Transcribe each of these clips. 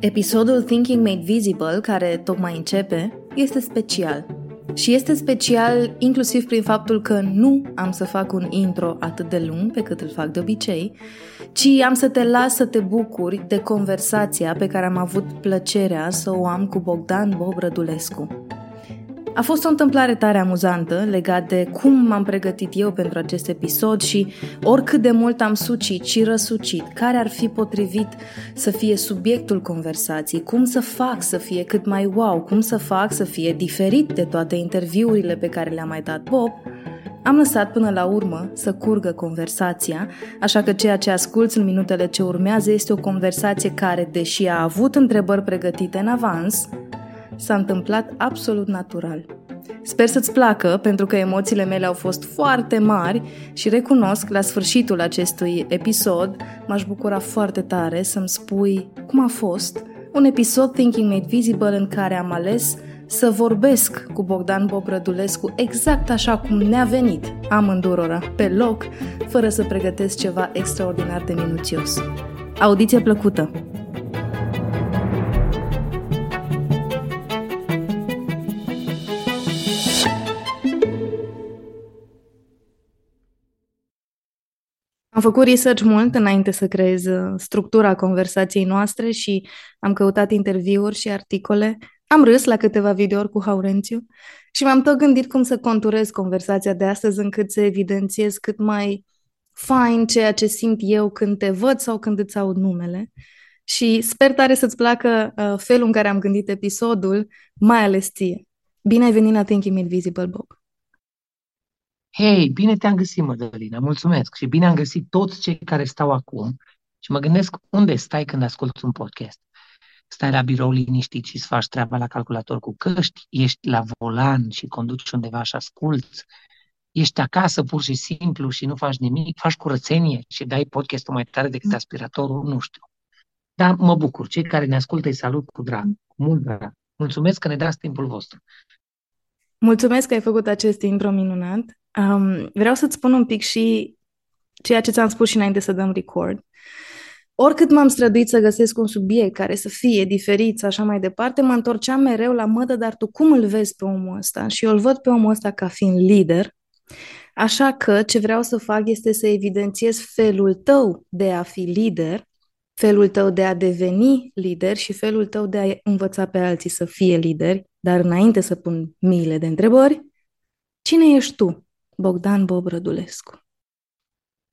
Episodul Thinking Made Visible, care tocmai începe, este special. Și este special inclusiv prin faptul că nu am să fac un intro atât de lung pe cât îl fac de obicei, ci am să te las să te bucuri de conversația pe care am avut plăcerea să o am cu Bogdan Bob Rădulescu. A fost o întâmplare tare amuzantă legat de cum m-am pregătit eu pentru acest episod și oricât de mult am sucit și răsucit, care ar fi potrivit să fie subiectul conversației, cum să fac să fie cât mai wow, cum să fac să fie diferit de toate interviurile pe care le-a mai dat Bob, am lăsat până la urmă să curgă conversația, așa că ceea ce asculți în minutele ce urmează este o conversație care, deși a avut întrebări pregătite în avans, s-a întâmplat absolut natural. Sper să-ți placă, pentru că emoțiile mele au fost foarte mari și recunosc la sfârșitul acestui episod m-aș bucura foarte tare să-mi spui cum a fost un episod Thinking Made Visible în care am ales să vorbesc cu Bogdan Bobrădulescu exact așa cum ne-a venit amândurora, pe loc, fără să pregătesc ceva extraordinar de minuțios. Audiție plăcută! Am făcut research mult înainte să creez uh, structura conversației noastre și am căutat interviuri și articole. Am râs la câteva videouri cu Haurențiu și m-am tot gândit cum să conturez conversația de astăzi încât să evidențiez cât mai fain ceea ce simt eu când te văd sau când îți aud numele. Și sper tare să-ți placă uh, felul în care am gândit episodul, mai ales ție. Bine ai venit la Thinking Made Visible, Bob! Hei, bine te-am găsit, Mădălina, mulțumesc. Și bine am găsit toți cei care stau acum și mă gândesc unde stai când asculti un podcast. Stai la birou liniștit și îți faci treaba la calculator cu căști, ești la volan și conduci undeva și asculți, ești acasă pur și simplu și nu faci nimic, faci curățenie și dai podcastul mai tare decât aspiratorul, nu știu. Dar mă bucur, cei care ne ascultă îi salut cu drag, cu mult drag. Mulțumesc că ne dați timpul vostru. Mulțumesc că ai făcut acest intro minunat. Um, vreau să-ți spun un pic și ceea ce ți-am spus și înainte să dăm record. Oricât m-am străduit să găsesc un subiect care să fie diferit așa mai departe, mă întorceam mereu la mădă, dar tu cum îl vezi pe omul ăsta? Și eu îl văd pe omul ăsta ca fiind lider, așa că ce vreau să fac este să evidențiez felul tău de a fi lider, felul tău de a deveni lider și felul tău de a învăța pe alții să fie lideri, dar înainte să pun miile de întrebări, cine ești tu? Bogdan Bob Rădulescu.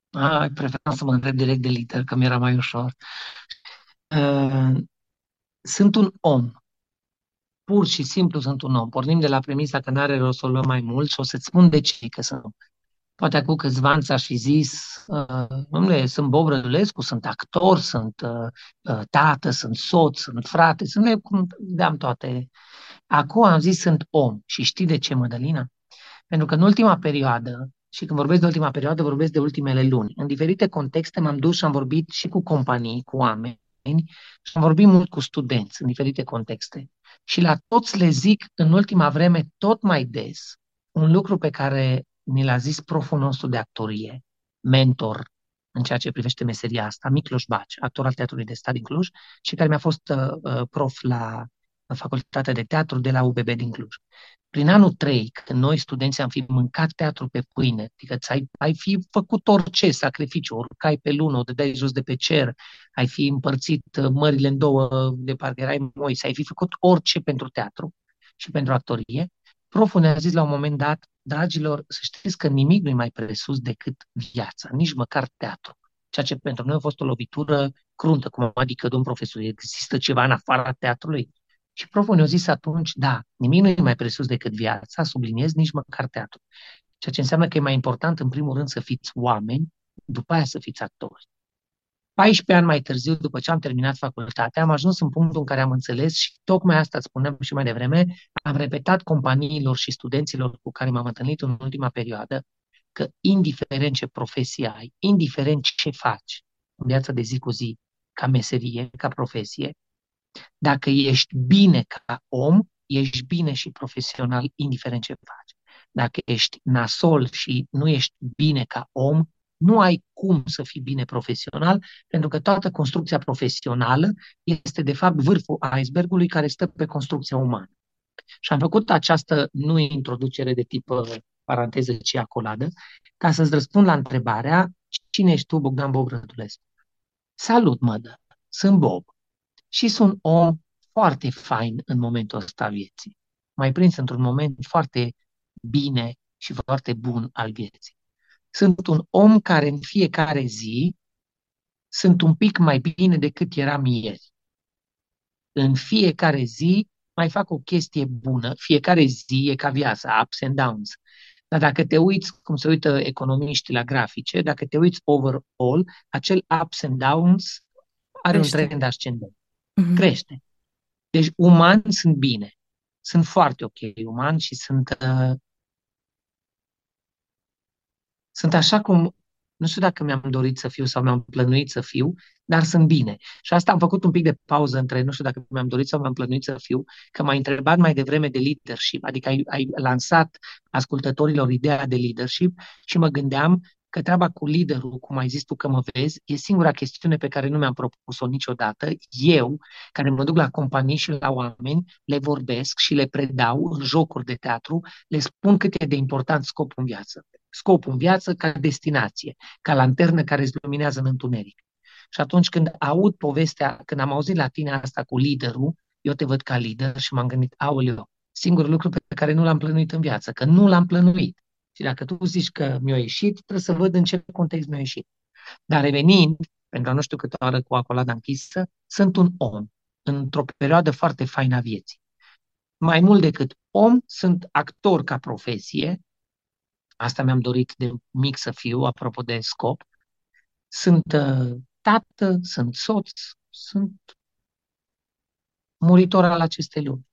Ah, preferam să mă întreb direct de liter, că mi-era mai ușor. Uh, sunt un om. Pur și simplu sunt un om. Pornim de la premisa că n-are rost să o luăm mai mult și o să-ți spun de ce că sunt. Poate acum câțiva ani ți-aș fi zis, uh, sunt Bob Rădulescu, sunt actor, sunt uh, uh, tată, sunt soț, sunt frate, sunt cum deam toate. Acum am zis sunt om. Și știi de ce, Mădălina? Pentru că în ultima perioadă, și când vorbesc de ultima perioadă, vorbesc de ultimele luni, în diferite contexte m-am dus și am vorbit și cu companii, cu oameni, și am vorbit mult cu studenți în diferite contexte. Și la toți le zic în ultima vreme tot mai des un lucru pe care mi l-a zis proful nostru de actorie, mentor în ceea ce privește meseria asta, Micloș Baci, actor al Teatrului de Stat din Cluj și care mi-a fost uh, uh prof la Facultatea de Teatru de la UBB din Cluj. Prin anul 3, când noi studenții am fi mâncat teatru pe pâine, adică ai, ai fi făcut orice sacrificiu, oricai pe lună, o dai jos de pe cer, ai fi împărțit uh, mările în două, de parcă erai Moise, ai fi făcut orice pentru teatru și pentru actorie, proful ne-a zis la un moment dat, dragilor, să știți că nimic nu e mai presus decât viața, nici măcar teatru. Ceea ce pentru noi a fost o lovitură cruntă, cum adică, domn profesor, există ceva în afara teatrului? Și proful ne-a zis atunci, da, nimic nu e mai presus decât viața, subliniez nici măcar teatru. Ceea ce înseamnă că e mai important, în primul rând, să fiți oameni, după aia să fiți actori. 14 ani mai târziu, după ce am terminat facultatea, am ajuns în punctul în care am înțeles și tocmai asta spuneam și mai devreme, am repetat companiilor și studenților cu care m-am întâlnit în ultima perioadă că indiferent ce profesie ai, indiferent ce faci în viața de zi cu zi, ca meserie, ca profesie, dacă ești bine ca om, ești bine și profesional, indiferent ce faci. Dacă ești nasol și nu ești bine ca om, Nu ai cum să fii bine profesional, pentru că toată construcția profesională este, de fapt, vârful icebergului care stă pe construcția umană. Și am făcut această nu introducere de tip uh, paranteză, ci acoladă, ca să-ți răspund la întrebarea cine ești tu, Bogdan Bob Rădulescu? Salut, mădă! Sunt Bob și sunt om foarte fain în momentul ăsta vieții. Mai prins într-un moment foarte bine și foarte bun al vieții. Sunt un om care în fiecare zi sunt un pic mai bine decât eram ieri. În fiecare zi mai fac o chestie bună, fiecare zi e ca viața, ups and downs. Dar dacă te uiți, cum se uită economiștii la grafice, dacă te uiți overall, acel ups and downs are Crește. un trend ascendent. Mm-hmm. Crește. Deci umani sunt bine. Sunt foarte ok umani și sunt uh, sunt așa cum nu știu dacă mi-am dorit să fiu sau mi-am plănuit să fiu, dar sunt bine. Și asta am făcut un pic de pauză între, nu știu dacă mi-am dorit sau mi-am plănuit să fiu, că m-ai întrebat mai devreme de leadership, adică ai, ai lansat ascultătorilor ideea de leadership și mă gândeam că treaba cu liderul, cum ai zis tu că mă vezi, e singura chestiune pe care nu mi-am propus-o niciodată. Eu, care mă duc la companii și la oameni, le vorbesc și le predau în jocuri de teatru, le spun cât e de important scopul în viață scopul în viață ca destinație, ca lanternă care îți luminează în întuneric. Și atunci când aud povestea, când am auzit la tine asta cu liderul, eu te văd ca lider și m-am gândit, aoleu, singurul lucru pe care nu l-am plănuit în viață, că nu l-am plănuit. Și dacă tu zici că mi-a ieșit, trebuie să văd în ce context mi-a ieșit. Dar revenind, pentru că nu știu câte oră cu acolada închisă, sunt un om într-o perioadă foarte faină a vieții. Mai mult decât om, sunt actor ca profesie, Asta mi-am dorit de mic să fiu, apropo de scop. Sunt uh, tată, sunt soț, sunt muritor al acestei lumi.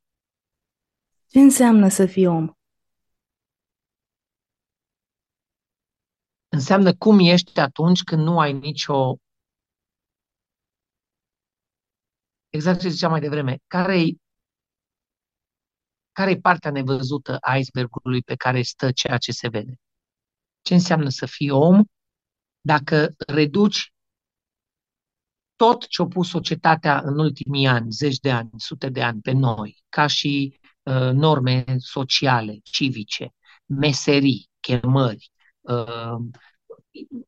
Ce înseamnă să fii om? Înseamnă cum ești atunci când nu ai nicio... Exact ce ziceam mai devreme. Care-i care e partea nevăzută a icebergului pe care stă ceea ce se vede? Ce înseamnă să fii om dacă reduci tot ce a pus societatea în ultimii ani, zeci de ani, sute de ani pe noi, ca și uh, norme sociale, civice, meserii, chemări, uh,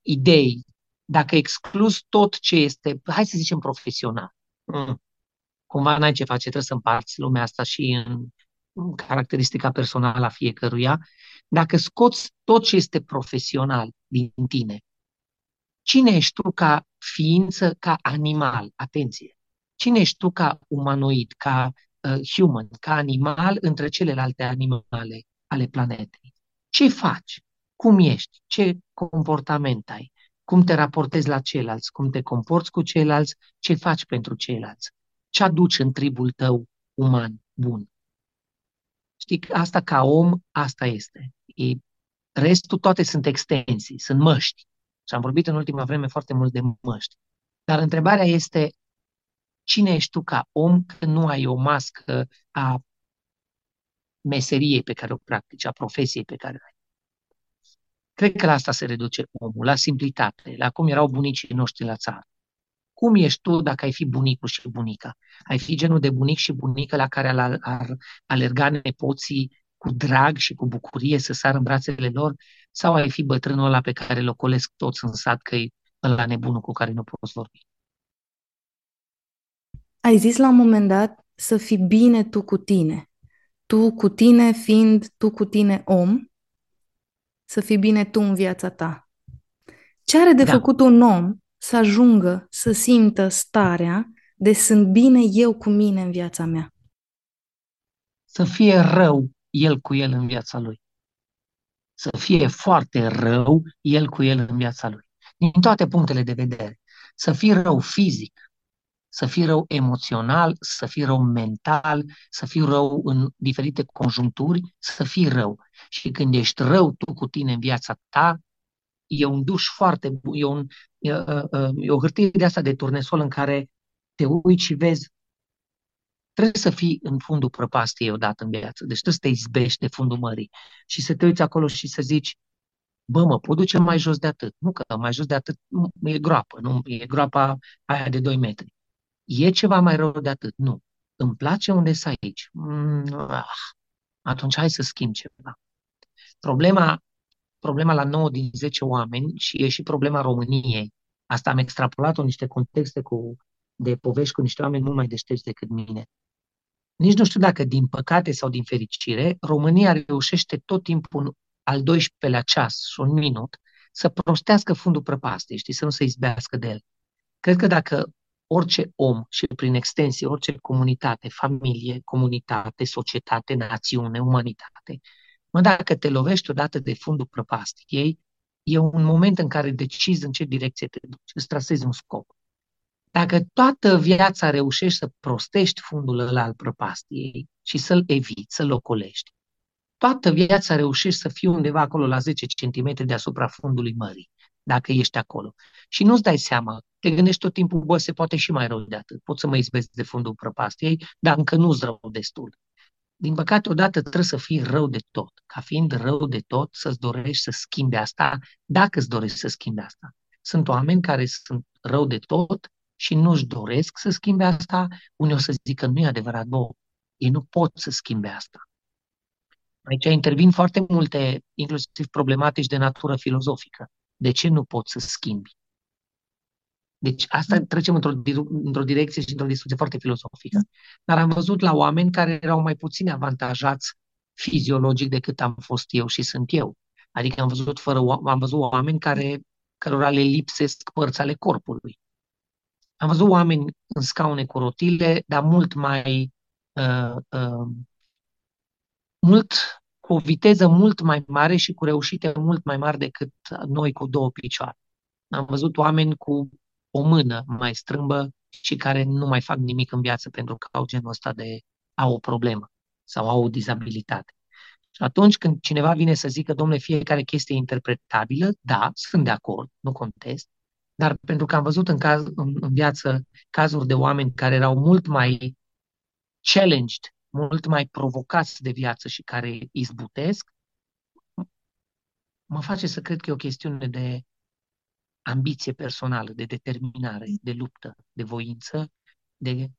idei, dacă exclus tot ce este, hai să zicem, profesional, mm. cumva n-ai ce face, trebuie să împarți lumea asta și în caracteristica personală a fiecăruia, dacă scoți tot ce este profesional din tine, cine ești tu ca ființă, ca animal? Atenție! Cine ești tu ca umanoid, ca uh, human, ca animal între celelalte animale ale planetei? Ce faci? Cum ești? Ce comportament ai? Cum te raportezi la ceilalți? Cum te comporți cu ceilalți? Ce faci pentru ceilalți? Ce aduci în tribul tău uman bun? Știi, asta ca om, asta este. E, restul toate sunt extensii, sunt măști. Și am vorbit în ultima vreme foarte mult de măști. Dar întrebarea este, cine ești tu ca om când nu ai o mască a meseriei pe care o practici, a profesiei pe care o ai? Cred că la asta se reduce omul, la simplitate, la cum erau bunicii noștri la țară. Cum ești tu dacă ai fi bunicul și bunica? Ai fi genul de bunic și bunică la care ar, ar alerga nepoții cu drag și cu bucurie să sară în brațele lor? Sau ai fi bătrânul ăla pe care îl ocolesc toți în sat că e ăla nebunul cu care nu poți vorbi? Ai zis la un moment dat să fii bine tu cu tine. Tu cu tine fiind tu cu tine om, să fii bine tu în viața ta. Ce are de da. făcut un om să ajungă să simtă starea de sunt bine eu cu mine în viața mea. Să fie rău el cu el în viața lui. Să fie foarte rău el cu el în viața lui. Din toate punctele de vedere. Să fie rău fizic, să fii rău emoțional, să fii rău mental, să fii rău în diferite conjuncturi, să fii rău. Și când ești rău tu cu tine în viața ta, e un duș foarte bun, e, un, e, e o hârtie de asta de turnesol în care te uiți și vezi trebuie să fii în fundul prăpastiei odată în viață. Deci trebuie să te izbești de fundul mării și să te uiți acolo și să zici Bă, mă pot duce mai jos de atât. Nu că mai jos de atât e groapă, nu? E groapa aia de 2 metri. E ceva mai rău de atât? Nu. Îmi place unde să aici. Mm, ah, atunci hai să schimb ceva. Problema, problema la 9 din 10 oameni și e și problema României. Asta am extrapolat-o în niște contexte cu, de povești cu niște oameni mult mai deștepți decât mine. Nici nu știu dacă, din păcate sau din fericire, România reușește tot timpul al 12-lea ceas și un minut să prostească fundul prăpastei, știi, să nu se izbească de el. Cred că dacă orice om și prin extensie orice comunitate, familie, comunitate, societate, națiune, umanitate, mă, dacă te lovești odată de fundul prăpastiei, e un moment în care decizi în ce direcție te duci, îți trasezi un scop. Dacă toată viața reușești să prostești fundul ăla al prăpastiei și să-l eviți, să-l ocolești, toată viața reușești să fii undeva acolo la 10 cm deasupra fundului mării, dacă ești acolo. Și nu-ți dai seama, te gândești tot timpul, bă, se poate și mai rău de atât, pot să mă izbesc de fundul prăpastiei, dar încă nu-ți rău destul. Din păcate, odată trebuie să fii rău de tot. Ca fiind rău de tot, să-ți dorești să schimbi asta, dacă îți dorești să schimbi asta. Sunt oameni care sunt rău de tot și nu-și doresc să schimbe asta, unii o să zică nu e adevărat, bă, ei nu pot să schimbe asta. Aici intervin foarte multe, inclusiv problematici de natură filozofică. De ce nu poți să schimbi? Deci asta trecem într-o, într-o direcție și într-o discuție foarte filozofică. Dar am văzut la oameni care erau mai puțin avantajați fiziologic decât am fost eu și sunt eu. Adică am văzut, fără, am văzut oameni care, cărora le lipsesc părți ale corpului. Am văzut oameni în scaune cu rotile, dar mult mai uh, uh, mult cu o viteză mult mai mare și cu reușite mult mai mari decât noi cu două picioare. Am văzut oameni cu o mână mai strâmbă și care nu mai fac nimic în viață pentru că au genul ăsta de au o problemă sau au o dizabilitate. Și atunci când cineva vine să zică, domnule, fiecare chestie e interpretabilă, da, sunt de acord, nu contest, dar pentru că am văzut în, caz, în, în viață cazuri de oameni care erau mult mai challenged, mult mai provocați de viață și care izbutesc, mă face să cred că e o chestiune de ambiție personală, de determinare, de luptă, de voință, de,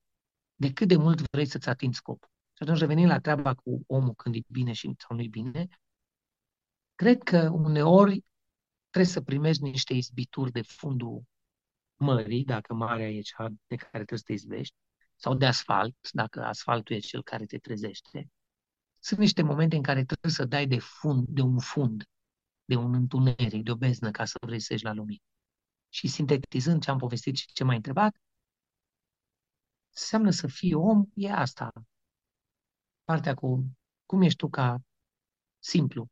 de cât de mult vrei să-ți atingi scopul. Și atunci revenind la treaba cu omul când e bine și sau nu-i bine, cred că uneori trebuie să primești niște izbituri de fundul mării, dacă marea e cea de care trebuie să te izbești, sau de asfalt, dacă asfaltul e cel care te trezește. Sunt niște momente în care trebuie să dai de fund, de un fund, de un întuneric, de o beznă ca să vrei să ieși la lumină. Și sintetizând ce am povestit și ce m-ai întrebat, înseamnă să fii om, e asta. Partea cu cum ești tu ca simplu,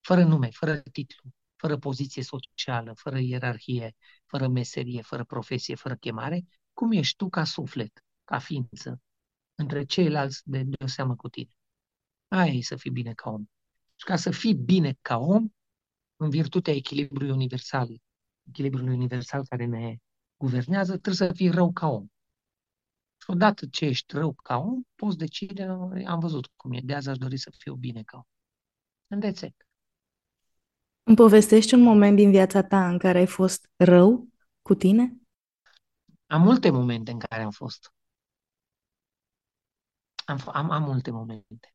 fără nume, fără titlu, fără poziție socială, fără ierarhie, fără meserie, fără profesie, fără chemare, cum ești tu ca suflet, ca ființă, între ceilalți de, de o seamă cu tine. Aia e să fii bine ca om. Și ca să fii bine ca om, în virtutea echilibrului universal, echilibrului universal care ne guvernează, trebuie să fii rău ca om. Și odată ce ești rău ca om, poți decide, am văzut cum e, de azi aș dori să fiu bine ca om. Îndețec. Îmi povestești un moment din viața ta în care ai fost rău cu tine? Am multe momente în care am fost. Am, am, am multe momente.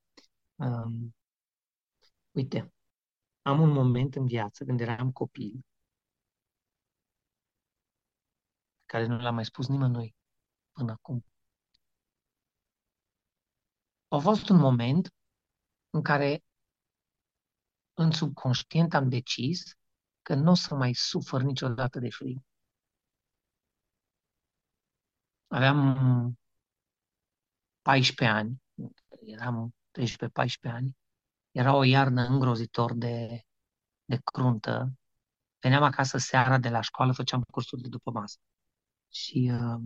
Um, uite, am un moment în viață când eram copil, care nu l-am mai spus nimănui până acum. A fost un moment în care în subconștient am decis că nu o să mai sufăr niciodată de frig. Aveam 14 ani, eram 13-14 ani, era o iarnă îngrozitor de, de cruntă. Veneam acasă seara de la școală, făceam cursuri de după masă. Și uh,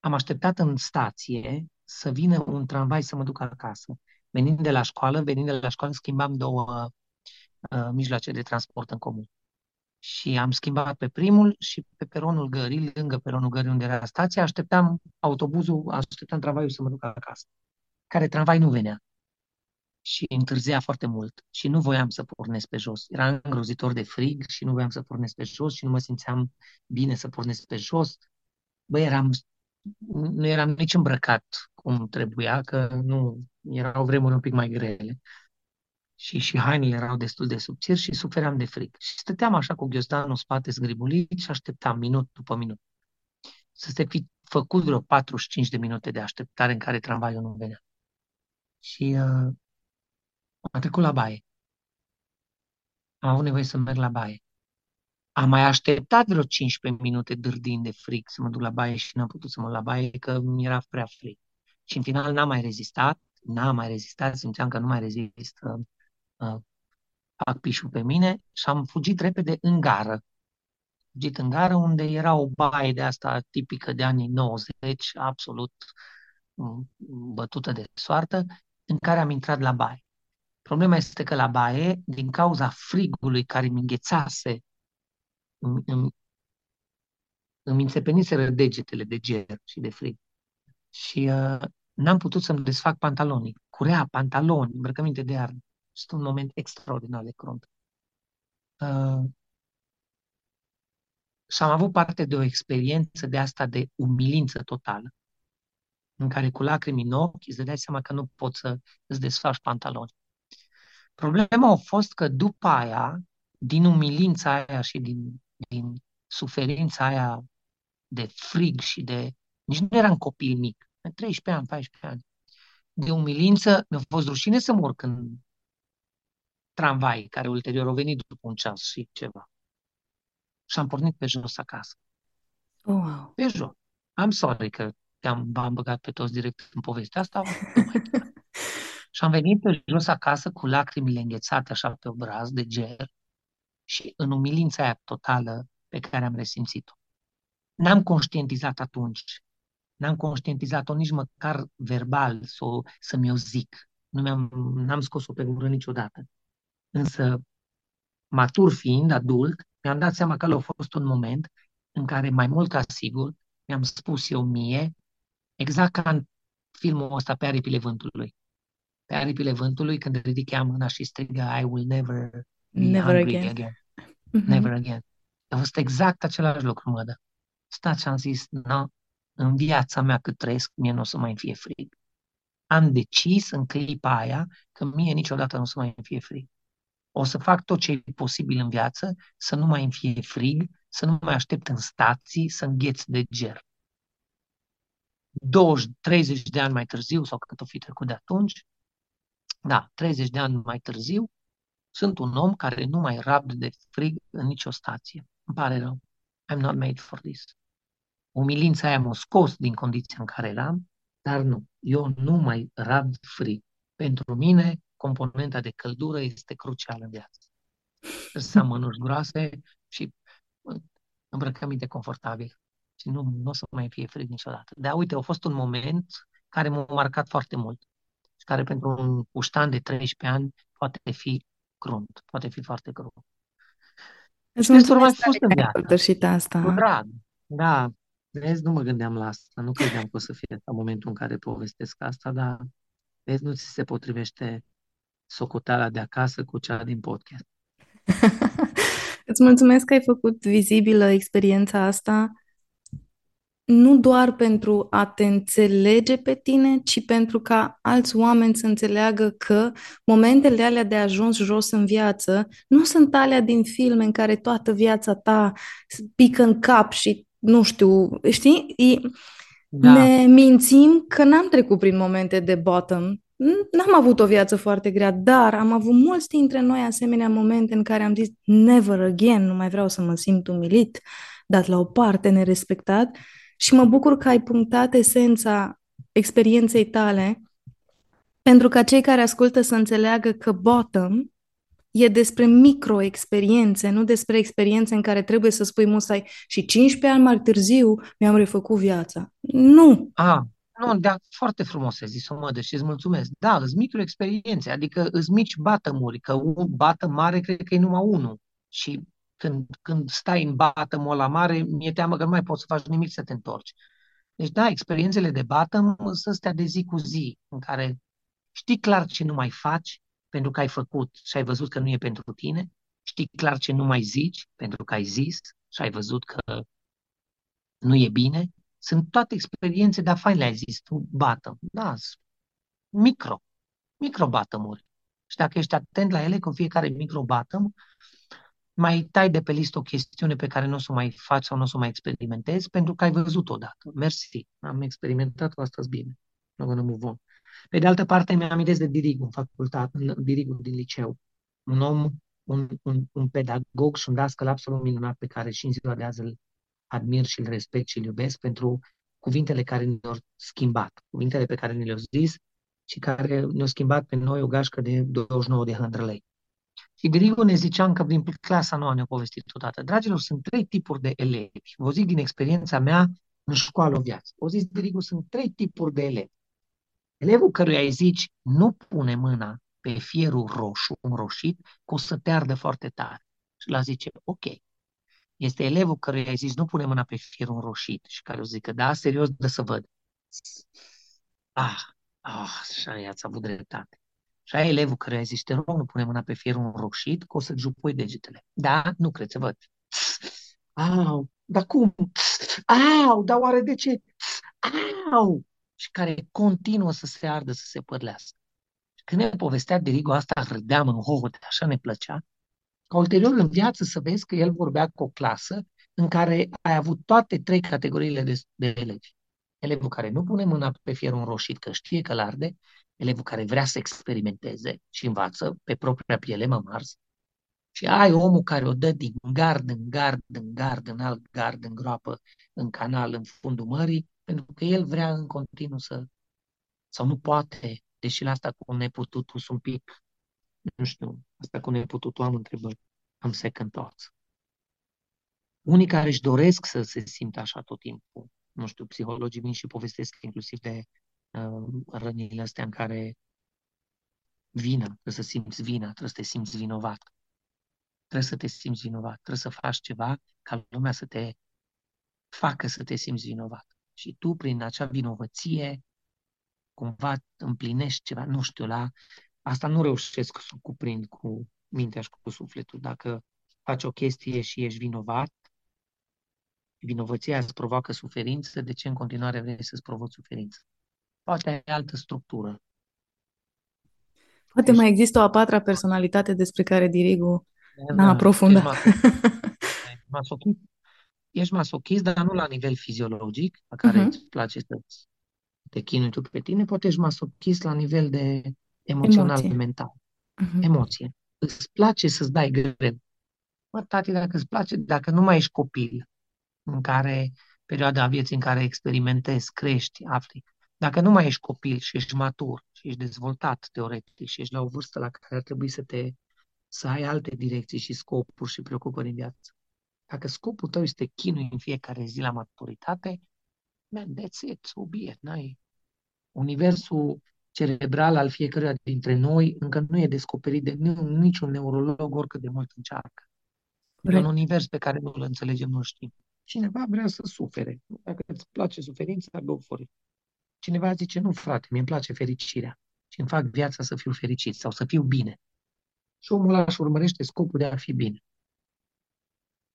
am așteptat în stație să vină un tramvai să mă duc acasă. Venind de la școală, venind de la școală, schimbam două uh, mijloace de transport în comun. Și am schimbat pe primul și pe peronul gării, lângă peronul gării unde era stația, așteptam autobuzul, așteptam tramvaiul să mă duc acasă. Care tramvai nu venea. Și întârzia foarte mult și nu voiam să pornesc pe jos. Era îngrozitor de frig și nu voiam să pornesc pe jos și nu mă simțeam bine să pornesc pe jos. Bă, eram, nu eram nici îmbrăcat cum trebuia, că nu erau vremuri un pic mai grele. Și, și hainele erau destul de subțiri și sufeream de frig. Și stăteam așa cu ghiozdanul în spate zgribulit și așteptam minut după minut. Să se fi făcut vreo 45 de minute de așteptare în care tramvaiul nu venea. Și uh, am trecut la baie. Am avut nevoie să merg la baie. Am mai așteptat vreo 15 minute dârdind de frig să mă duc la baie și n-am putut să mă la baie că mi era prea frig. Și în final n-am mai rezistat, n-am mai rezistat, simțeam că nu mai rezist, uh, uh, fac pișul pe mine și am fugit repede în gară. Fugit în gară unde era o baie de asta tipică de anii 90, absolut um, bătută de soartă, în care am intrat la baie. Problema este că la baie, din cauza frigului care mi înghețase, îmi, îmi, îmi înțepeniseră degetele de ger și de frig. Și uh, n-am putut să-mi desfac pantalonii. Curea, pantaloni, îmbrăcăminte de iarnă. Este un moment extraordinar de crunt. Uh, și am avut parte de o experiență de asta de umilință totală, în care cu lacrimi în ochi îți dai seama că nu poți să îți desfaci pantaloni. Problema a fost că după aia, din umilința aia și din, din suferința aia de frig și de... Nici nu eram copil mic, 13 ani, 14 ani. De umilință mi-a fost rușine să mor în tramvai, care ulterior au venit după un ceas și ceva. Și am pornit pe jos acasă. Oh, wow. Pe jos. Am sorry că te-am am băgat pe toți direct în povestea asta. Și am venit pe jos acasă cu lacrimile înghețate așa pe obraz de ger și în umilința aia totală pe care am resimțit-o. N-am conștientizat atunci, n-am conștientizat-o nici măcar verbal să, să mi-o zic. Nu mi-am, n-am scos-o pe gură niciodată. Însă, matur fiind, adult, mi-am dat seama că a fost un moment în care, mai mult ca sigur, mi-am spus eu mie, exact ca în filmul ăsta pe aripile vântului pe aripile vântului când ridicea mâna și striga I will never be Never hungry again. again. Mhm. Never again. A fost exact același lucru, mă dă. Stați și am zis, no, în viața mea cât trăiesc, mie nu o să mai fie frig. Am decis în clipa aia că mie niciodată nu o să mai fie frig. O să fac tot ce e posibil în viață să nu mai îmi fie frig, să nu mai aștept în stații, să îngheț de ger. 20, 30 de ani mai târziu, sau cât o fi trecut de atunci, da, 30 de ani mai târziu, sunt un om care nu mai rabd de frig în nicio stație. Îmi pare rău. I'm not made for this. Umilința aia m-a scos din condiția în care eram, dar nu. Eu nu mai rabd frig. Pentru mine, componenta de căldură este crucială în viață. Trebuie să am mănuși groase și îmbrăcăminte confortabil. Și nu, nu o să mai fie frig niciodată. Dar uite, a fost un moment care m-a marcat foarte mult și care pentru un puștan de 13 ani poate fi crunt, poate fi foarte crunt. Îți Destul mai mulțumesc fost în tare că ai viață. împărtășit asta. Cu drag. Da, vezi, nu mă gândeam la asta. Nu credeam că o să fie la momentul în care povestesc asta, dar vezi, nu ți se potrivește socoteala de acasă cu cea din podcast. Îți mulțumesc că ai făcut vizibilă experiența asta, nu doar pentru a te înțelege pe tine, ci pentru ca alți oameni să înțeleagă că momentele alea de ajuns jos în viață nu sunt alea din filme în care toată viața ta pică în cap și nu știu, știi? E, Da, ne mințim că n-am trecut prin momente de bottom. N-am avut o viață foarte grea, dar am avut mulți dintre noi asemenea momente în care am zis never again, nu mai vreau să mă simt umilit, dat la o parte, nerespectat. Și mă bucur că ai punctat esența experienței tale, pentru ca cei care ascultă să înțeleagă că bottom e despre micro-experiențe, nu despre experiențe în care trebuie să spui musai și 15 ani mai târziu mi-am refăcut viața. Nu! a, nu, da, foarte frumos ai zis-o, mă, deci îți mulțumesc. Da, îți micro experiențe, adică îți mici batămuri, că un bată mare cred că e numai unul. Și când, când stai în batămul la mare, mi-e teamă că nu mai poți să faci nimic să te întorci. Deci da, experiențele de batăm sunt astea de zi cu zi, în care Știi clar ce nu mai faci pentru că ai făcut și ai văzut că nu e pentru tine? Știi clar ce nu mai zici pentru că ai zis și ai văzut că nu e bine? Sunt toate experiențe, dar fain le-ai zis tu, bottom, da, micro, micro bottom Și dacă ești atent la ele, cu fiecare micro bottom, mai tai de pe listă o chestiune pe care nu o să o mai faci sau nu o să o mai experimentezi, pentru că ai văzut odată. Mersi, am experimentat-o astăzi bine. Nu gonna move on. Pe de altă parte, mi-am amintesc de Dirigu în facultate, în Dirigu din liceu. Un om, un, un, un pedagog și un dascăl absolut minunat pe care și în ziua de azi îl admir și îl respect și îl iubesc pentru cuvintele care ne-au schimbat, cuvintele pe care ne le-au zis și care ne-au schimbat pe noi o gașcă de 29 de hândrălei. Și Grigo ne zicea încă din clasa nouă, ne-a povestit odată. Dragilor, sunt trei tipuri de elevi. Vă zic din experiența mea în școală o viață. O zis Grigo, sunt trei tipuri de elevi. Elevul căruia îi zici, nu pune mâna pe fierul roșu, înroșit, că o să te ardă foarte tare. Și la zice, ok. Este elevul căruia îi zici, nu pune mâna pe fierul înroșit și care o zică, da, serios, de să văd. Ah, ah, așa i ați avut dreptate. Și ai elevul care a zis, te rog, nu pune mâna pe fierul înroșit, că o să-ți jupui degetele. Da? Nu cred să văd. Au, dar cum? Au, dar oare de ce? Au! Și care continuă să se ardă, să se părlească. Și când ne povestea de Rigo asta, râdeam în hohote, așa ne plăcea, ca ulterior în viață să vezi că el vorbea cu o clasă în care ai avut toate trei categoriile de, de elevi. Elevul care nu pune mâna pe fierul înroșit, că știe că l-arde, elevul care vrea să experimenteze și învață pe propria piele, mă mars, și ai omul care o dă din gard în gard, în gard, în alt gard, în groapă, în canal, în fundul mării, pentru că el vrea în continuu să, sau nu poate, deși la asta cu nepututul sunt un pic, nu știu, asta cu nepututul am întrebări, am second thoughts. Unii care își doresc să se simtă așa tot timpul, nu știu, psihologii vin și povestesc inclusiv de uh, rănile astea în care vina, trebuie să simți vina, trebuie să te simți vinovat. Trebuie să te simți vinovat, trebuie să faci ceva ca lumea să te facă să te simți vinovat. Și tu, prin acea vinovăție, cumva împlinești ceva, nu știu, la asta nu reușesc să o cuprind cu mintea și cu sufletul. Dacă faci o chestie și ești vinovat, vinovăția îți provoacă suferință, de ce în continuare vrei să-ți provoci suferință? Poate ai altă structură. Poate mai există o a patra personalitate despre care Dirigu da, n-a aprofundat. Ești masochist, ești masochist, dar nu la nivel fiziologic, la care uh-huh. îți place să te chinui tu pe tine, poate ești masochist la nivel de emoțional, Emoție. mental. Uh-huh. Emoție. Îți place să-ți dai greu. Mă, tati, dacă îți place, dacă nu mai ești copil, în care perioada vieții în care experimentezi, crești, afli, dacă nu mai ești copil și ești matur și ești dezvoltat teoretic și ești la o vârstă la care ar trebui să te să ai alte direcții și scopuri și preocupări în viață. Dacă scopul tău este chinui în fiecare zi la maturitate, man, that's it, so be it. N-ai. Universul cerebral al fiecăruia dintre noi încă nu e descoperit de niciun neurolog oricât de mult încearcă. E un univers pe care nu îl înțelegem, nu știm. Cineva vrea să sufere. Dacă îți place suferința, go for it. Cineva zice, nu frate, mi-mi place fericirea și îmi fac viața să fiu fericit sau să fiu bine. Și omul ăla își urmărește scopul de a fi bine.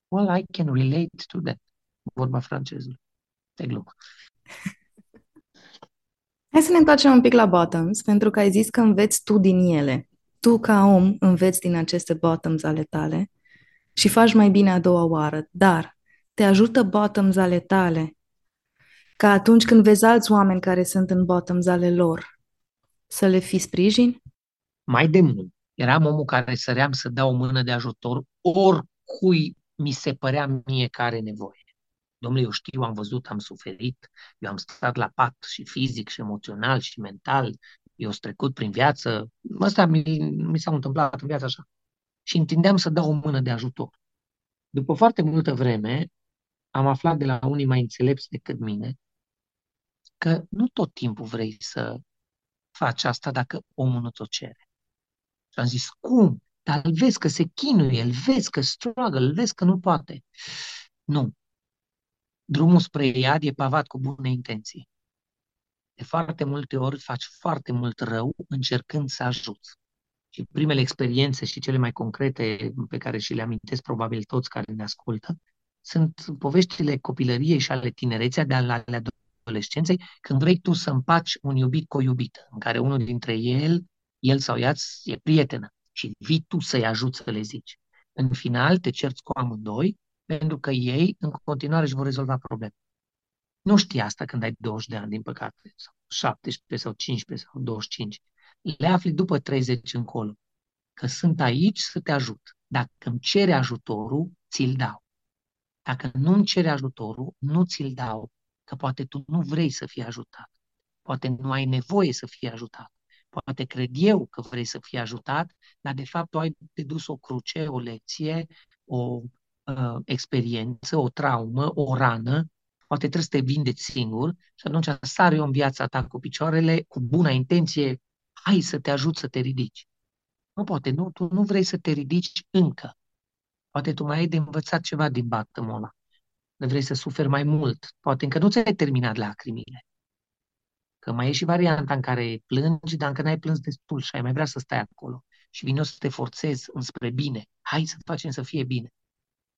Well, I can relate to that. Vorba franceză. Te glumă. Hai să ne întoarcem un pic la bottoms, pentru că ai zis că înveți tu din ele. Tu, ca om, înveți din aceste bottoms ale tale și faci mai bine a doua oară. Dar te ajută bottoms ale tale ca atunci când vezi alți oameni care sunt în bottoms ale lor, să le fi sprijin? Mai de mult. Eram omul care săream să dau o mână de ajutor oricui mi se părea mie care are nevoie. Domnule, eu știu, am văzut, am suferit, eu am stat la pat și fizic și emoțional și mental, eu am trecut prin viață, asta mi, mi s-a întâmplat în viață așa. Și întindeam să dau o mână de ajutor. După foarte multă vreme, am aflat de la unii mai înțelepți decât mine că nu tot timpul vrei să faci asta dacă omul nu ți-o cere. Și am zis, cum? Dar îl vezi că se chinuie, îl vezi că struggle, îl vezi că nu poate. Nu. Drumul spre iad e pavat cu bune intenții. de foarte multe ori faci foarte mult rău încercând să ajuți. Și primele experiențe și cele mai concrete pe care și le amintesc probabil toți care ne ascultă, sunt poveștile copilăriei și ale tinereței, de ale adolescenței, când vrei tu să împaci un iubit cu o iubită, în care unul dintre el, el sau ea, e prietenă și vii tu să-i ajuți să le zici. În final te cerți cu amândoi, pentru că ei în continuare își vor rezolva probleme. Nu știi asta când ai 20 de ani, din păcate, sau 17 sau 15 sau 25. Le afli după 30 încolo, că sunt aici să te ajut. Dacă îmi cere ajutorul, ți-l dau. Dacă nu îmi cere ajutorul, nu ți-l dau, că poate tu nu vrei să fii ajutat. Poate nu ai nevoie să fii ajutat. Poate cred eu că vrei să fii ajutat, dar de fapt tu ai de dus o cruce, o lecție, o uh, experiență, o traumă, o rană, poate trebuie să te vindeți singur și atunci sar eu în viața ta cu picioarele, cu bună intenție, hai să te ajut să te ridici. Nu poate, nu, tu nu vrei să te ridici încă. Poate tu mai ai de învățat ceva din batămul ăla. Vrei să suferi mai mult. Poate încă nu ți-ai terminat lacrimile. Că mai e și varianta în care plângi, dar încă n-ai plâns destul și ai mai vrea să stai acolo. Și vine să te forțezi înspre bine. Hai să facem să fie bine.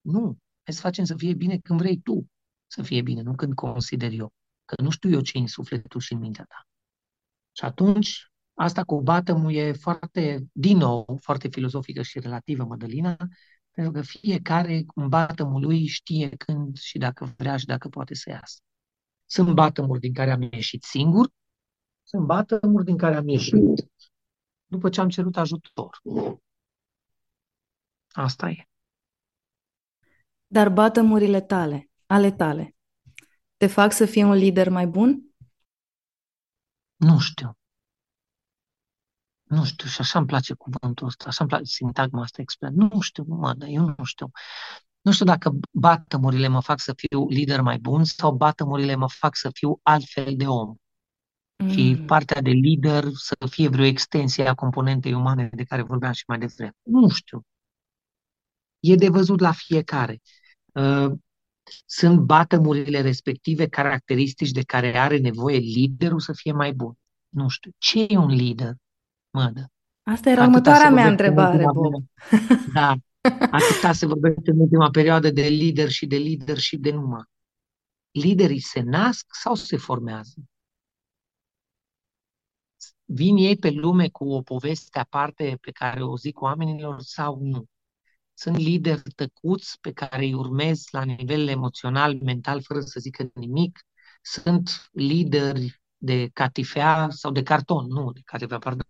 Nu, hai să facem să fie bine când vrei tu să fie bine, nu când consider eu. Că nu știu eu ce în sufletul și în mintea ta. Și atunci, asta cu batămul e foarte, din nou, foarte filozofică și relativă, Mădălina, pentru că fiecare în batămul lui știe când și dacă vrea și dacă poate să iasă. Sunt batămuri din care am ieșit singur, sunt batămuri din care am ieșit după ce am cerut ajutor. Asta e. Dar batămurile tale, ale tale, te fac să fii un lider mai bun? Nu știu. Nu știu, și așa îmi place cuvântul ăsta, așa îmi place sintagma asta expert. Nu știu, mă, dar eu nu știu. Nu știu dacă batămurile mă fac să fiu lider mai bun sau batămurile mă fac să fiu altfel de om. Mm. Și partea de lider să fie vreo extensie a componentei umane de care vorbeam și mai devreme. Nu știu. E de văzut la fiecare. Uh, sunt batămurile respective caracteristici de care are nevoie liderul să fie mai bun. Nu știu. Ce e un lider? Mădă. Asta era următoarea mea întrebare, Bob. Da. Atâta se vorbește în ultima perioadă de lider și de lider și de numai. Liderii se nasc sau se formează? Vin ei pe lume cu o poveste aparte pe care o zic oamenilor sau nu? Sunt lideri tăcuți pe care îi urmez la nivel emoțional, mental, fără să zică nimic. Sunt lideri de catifea sau de carton, nu, de catifea, pardon,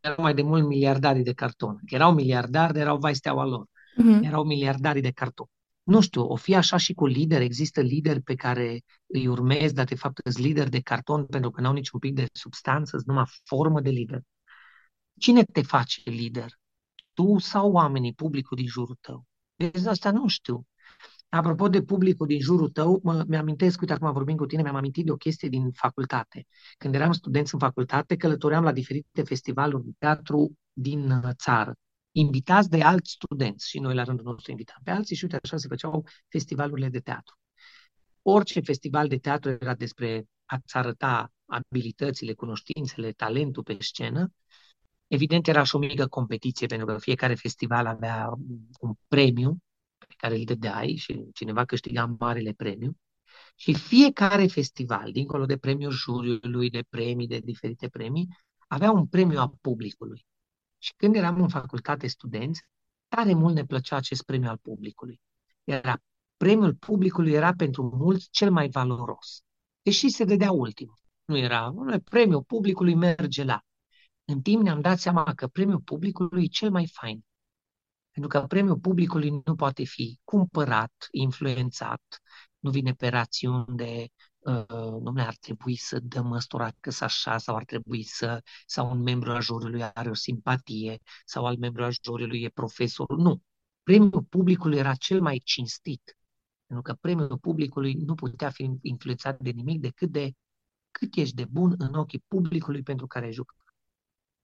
erau mai de mult miliardarii de carton. Erau miliardari, erau vai steaua lor. Uh-huh. Erau miliardarii de carton. Nu știu, o fi așa și cu lideri. Există lideri pe care îi urmezi, dar de fapt sunt lideri de carton pentru că n-au niciun pic de substanță, sunt numai formă de lider. Cine te face lider? Tu sau oamenii, publicul din jurul tău? Deci asta nu știu. Apropo de publicul din jurul tău, mă, mi-amintesc, uite, acum vorbim cu tine, mi-am amintit de o chestie din facultate. Când eram studenți în facultate, călătoream la diferite festivaluri de teatru din uh, țară, invitați de alți studenți și noi la rândul nostru invitam pe alții și uite așa se făceau festivalurile de teatru. Orice festival de teatru era despre a-ți arăta abilitățile, cunoștințele, talentul pe scenă. Evident, era și o mică competiție, pentru că fiecare festival avea un premiu care îl dădeai și cineva câștiga marele premiu. Și fiecare festival, dincolo de premiul juriului, de premii, de diferite premii, avea un premiu a publicului. Și când eram în facultate studenți, tare mult ne plăcea acest premiu al publicului. Era, premiul publicului era pentru mulți cel mai valoros. Deși se dădea ultim. Nu era, nu, premiul publicului merge la. În timp ne-am dat seama că premiul publicului e cel mai fain. Pentru că premiul publicului nu poate fi cumpărat, influențat, nu vine pe rațiuni de uh, nu ar trebui să dăm măstura că așa sau ar trebui să, sau un membru al juriului are o simpatie sau al membru al juriului e profesor. Nu. Premiul publicului era cel mai cinstit. Pentru că premiul publicului nu putea fi influențat de nimic decât de cât ești de bun în ochii publicului pentru care ai jucat.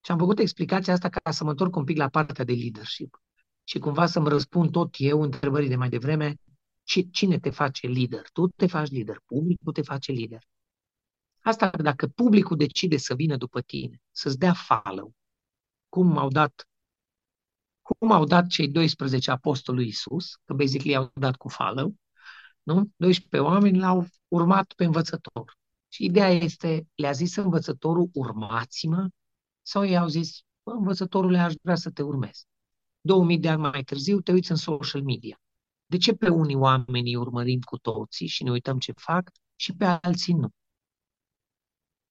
Și am făcut explicația asta ca să mă întorc un pic la partea de leadership și cumva să-mi răspund tot eu întrebării de mai devreme, cine te face lider? Tu te faci lider, publicul te face lider. Asta dacă publicul decide să vină după tine, să-ți dea follow, cum au dat cum au dat cei 12 apostoli lui Isus, că basically au dat cu follow, nu? 12 oameni l-au urmat pe învățător. Și ideea este, le-a zis învățătorul, urmați-mă, sau i-au zis, învățătorule, aș vrea să te urmez. 2000 de ani mai târziu te uiți în social media. De ce pe unii oameni îi urmărim cu toții și ne uităm ce fac și pe alții nu?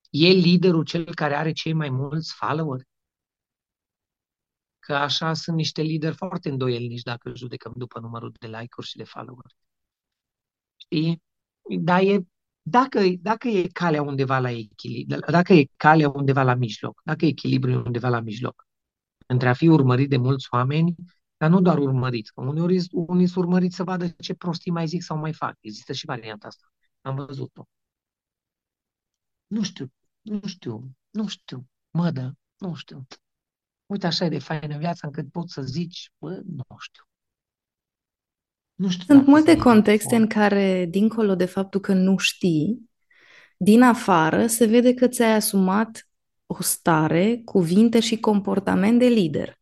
E liderul cel care are cei mai mulți follower? Că așa sunt niște lideri foarte îndoielnici dacă judecăm după numărul de like-uri și de follower. Știi? Dar e, dacă, dacă e calea undeva la echilibru, dacă e calea undeva la mijloc, dacă e echilibru undeva la mijloc, între a fi urmărit de mulți oameni, dar nu doar urmărit, că uneori unii sunt urmăriți să vadă ce prostii mai zic sau mai fac. Există și varianta asta. Am văzut-o. Nu știu, nu știu, nu știu, mădă, nu știu. Uite așa e de faină viața încât poți să zici, bă, nu știu. Nu știu Sunt multe contexte în care, dincolo de faptul că nu știi, din afară se vede că ți-ai asumat o stare, cuvinte și comportament de lider.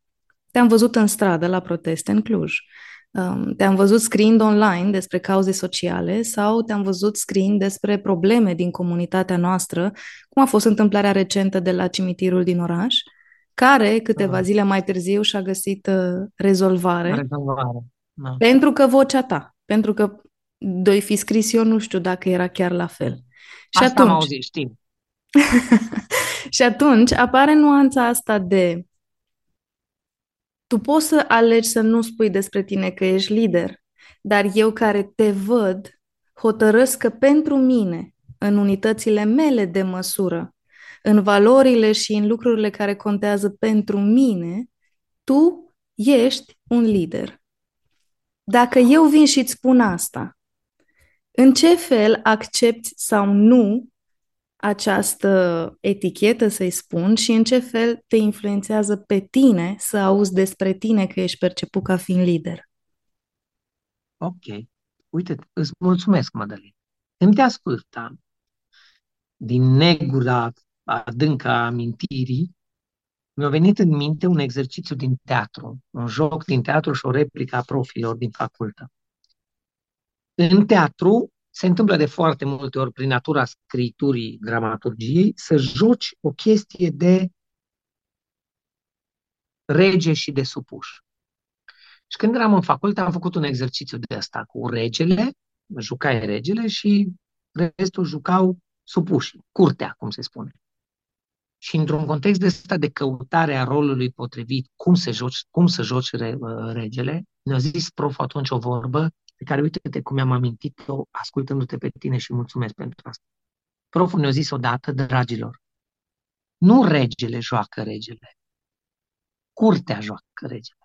Te-am văzut în stradă la proteste în Cluj. Um, te-am văzut scriind online despre cauze sociale sau te-am văzut scriind despre probleme din comunitatea noastră, cum a fost întâmplarea recentă de la cimitirul din oraș, care câteva da. zile mai târziu și-a găsit uh, rezolvare. Rezolvare. Da. Pentru că vocea ta, pentru că doi fi scris eu nu știu dacă era chiar la fel. Și Asta atunci, am auzit, știm. și atunci apare nuanța asta de tu poți să alegi să nu spui despre tine că ești lider, dar eu care te văd, hotărăsc că pentru mine, în unitățile mele de măsură, în valorile și în lucrurile care contează pentru mine, tu ești un lider. Dacă eu vin și îți spun asta, în ce fel accepti sau nu această etichetă, să-i spun, și în ce fel te influențează pe tine să auzi despre tine că ești perceput ca fiind lider? Ok. Uite, îți mulțumesc, Madalin. Îmi te ascultam din negura adâncă a amintirii, mi-a venit în minte un exercițiu din teatru, un joc din teatru și o replică a profilor din facultă. În teatru se întâmplă de foarte multe ori prin natura scriturii, dramaturgiei, să joci o chestie de rege și de supuș. Și când eram în facultate am făcut un exercițiu de asta cu regele, jucai regele și restul jucau supuși, curtea, cum se spune. Și într-un context de asta de căutare a rolului potrivit, cum să joci, cum să joci re, uh, regele, ne-a zis prof atunci o vorbă pe care uite-te cum mi-am amintit-o ascultându-te pe tine și mulțumesc pentru asta. Proful ne-a zis odată, dragilor, nu regele joacă regele, curtea joacă regele.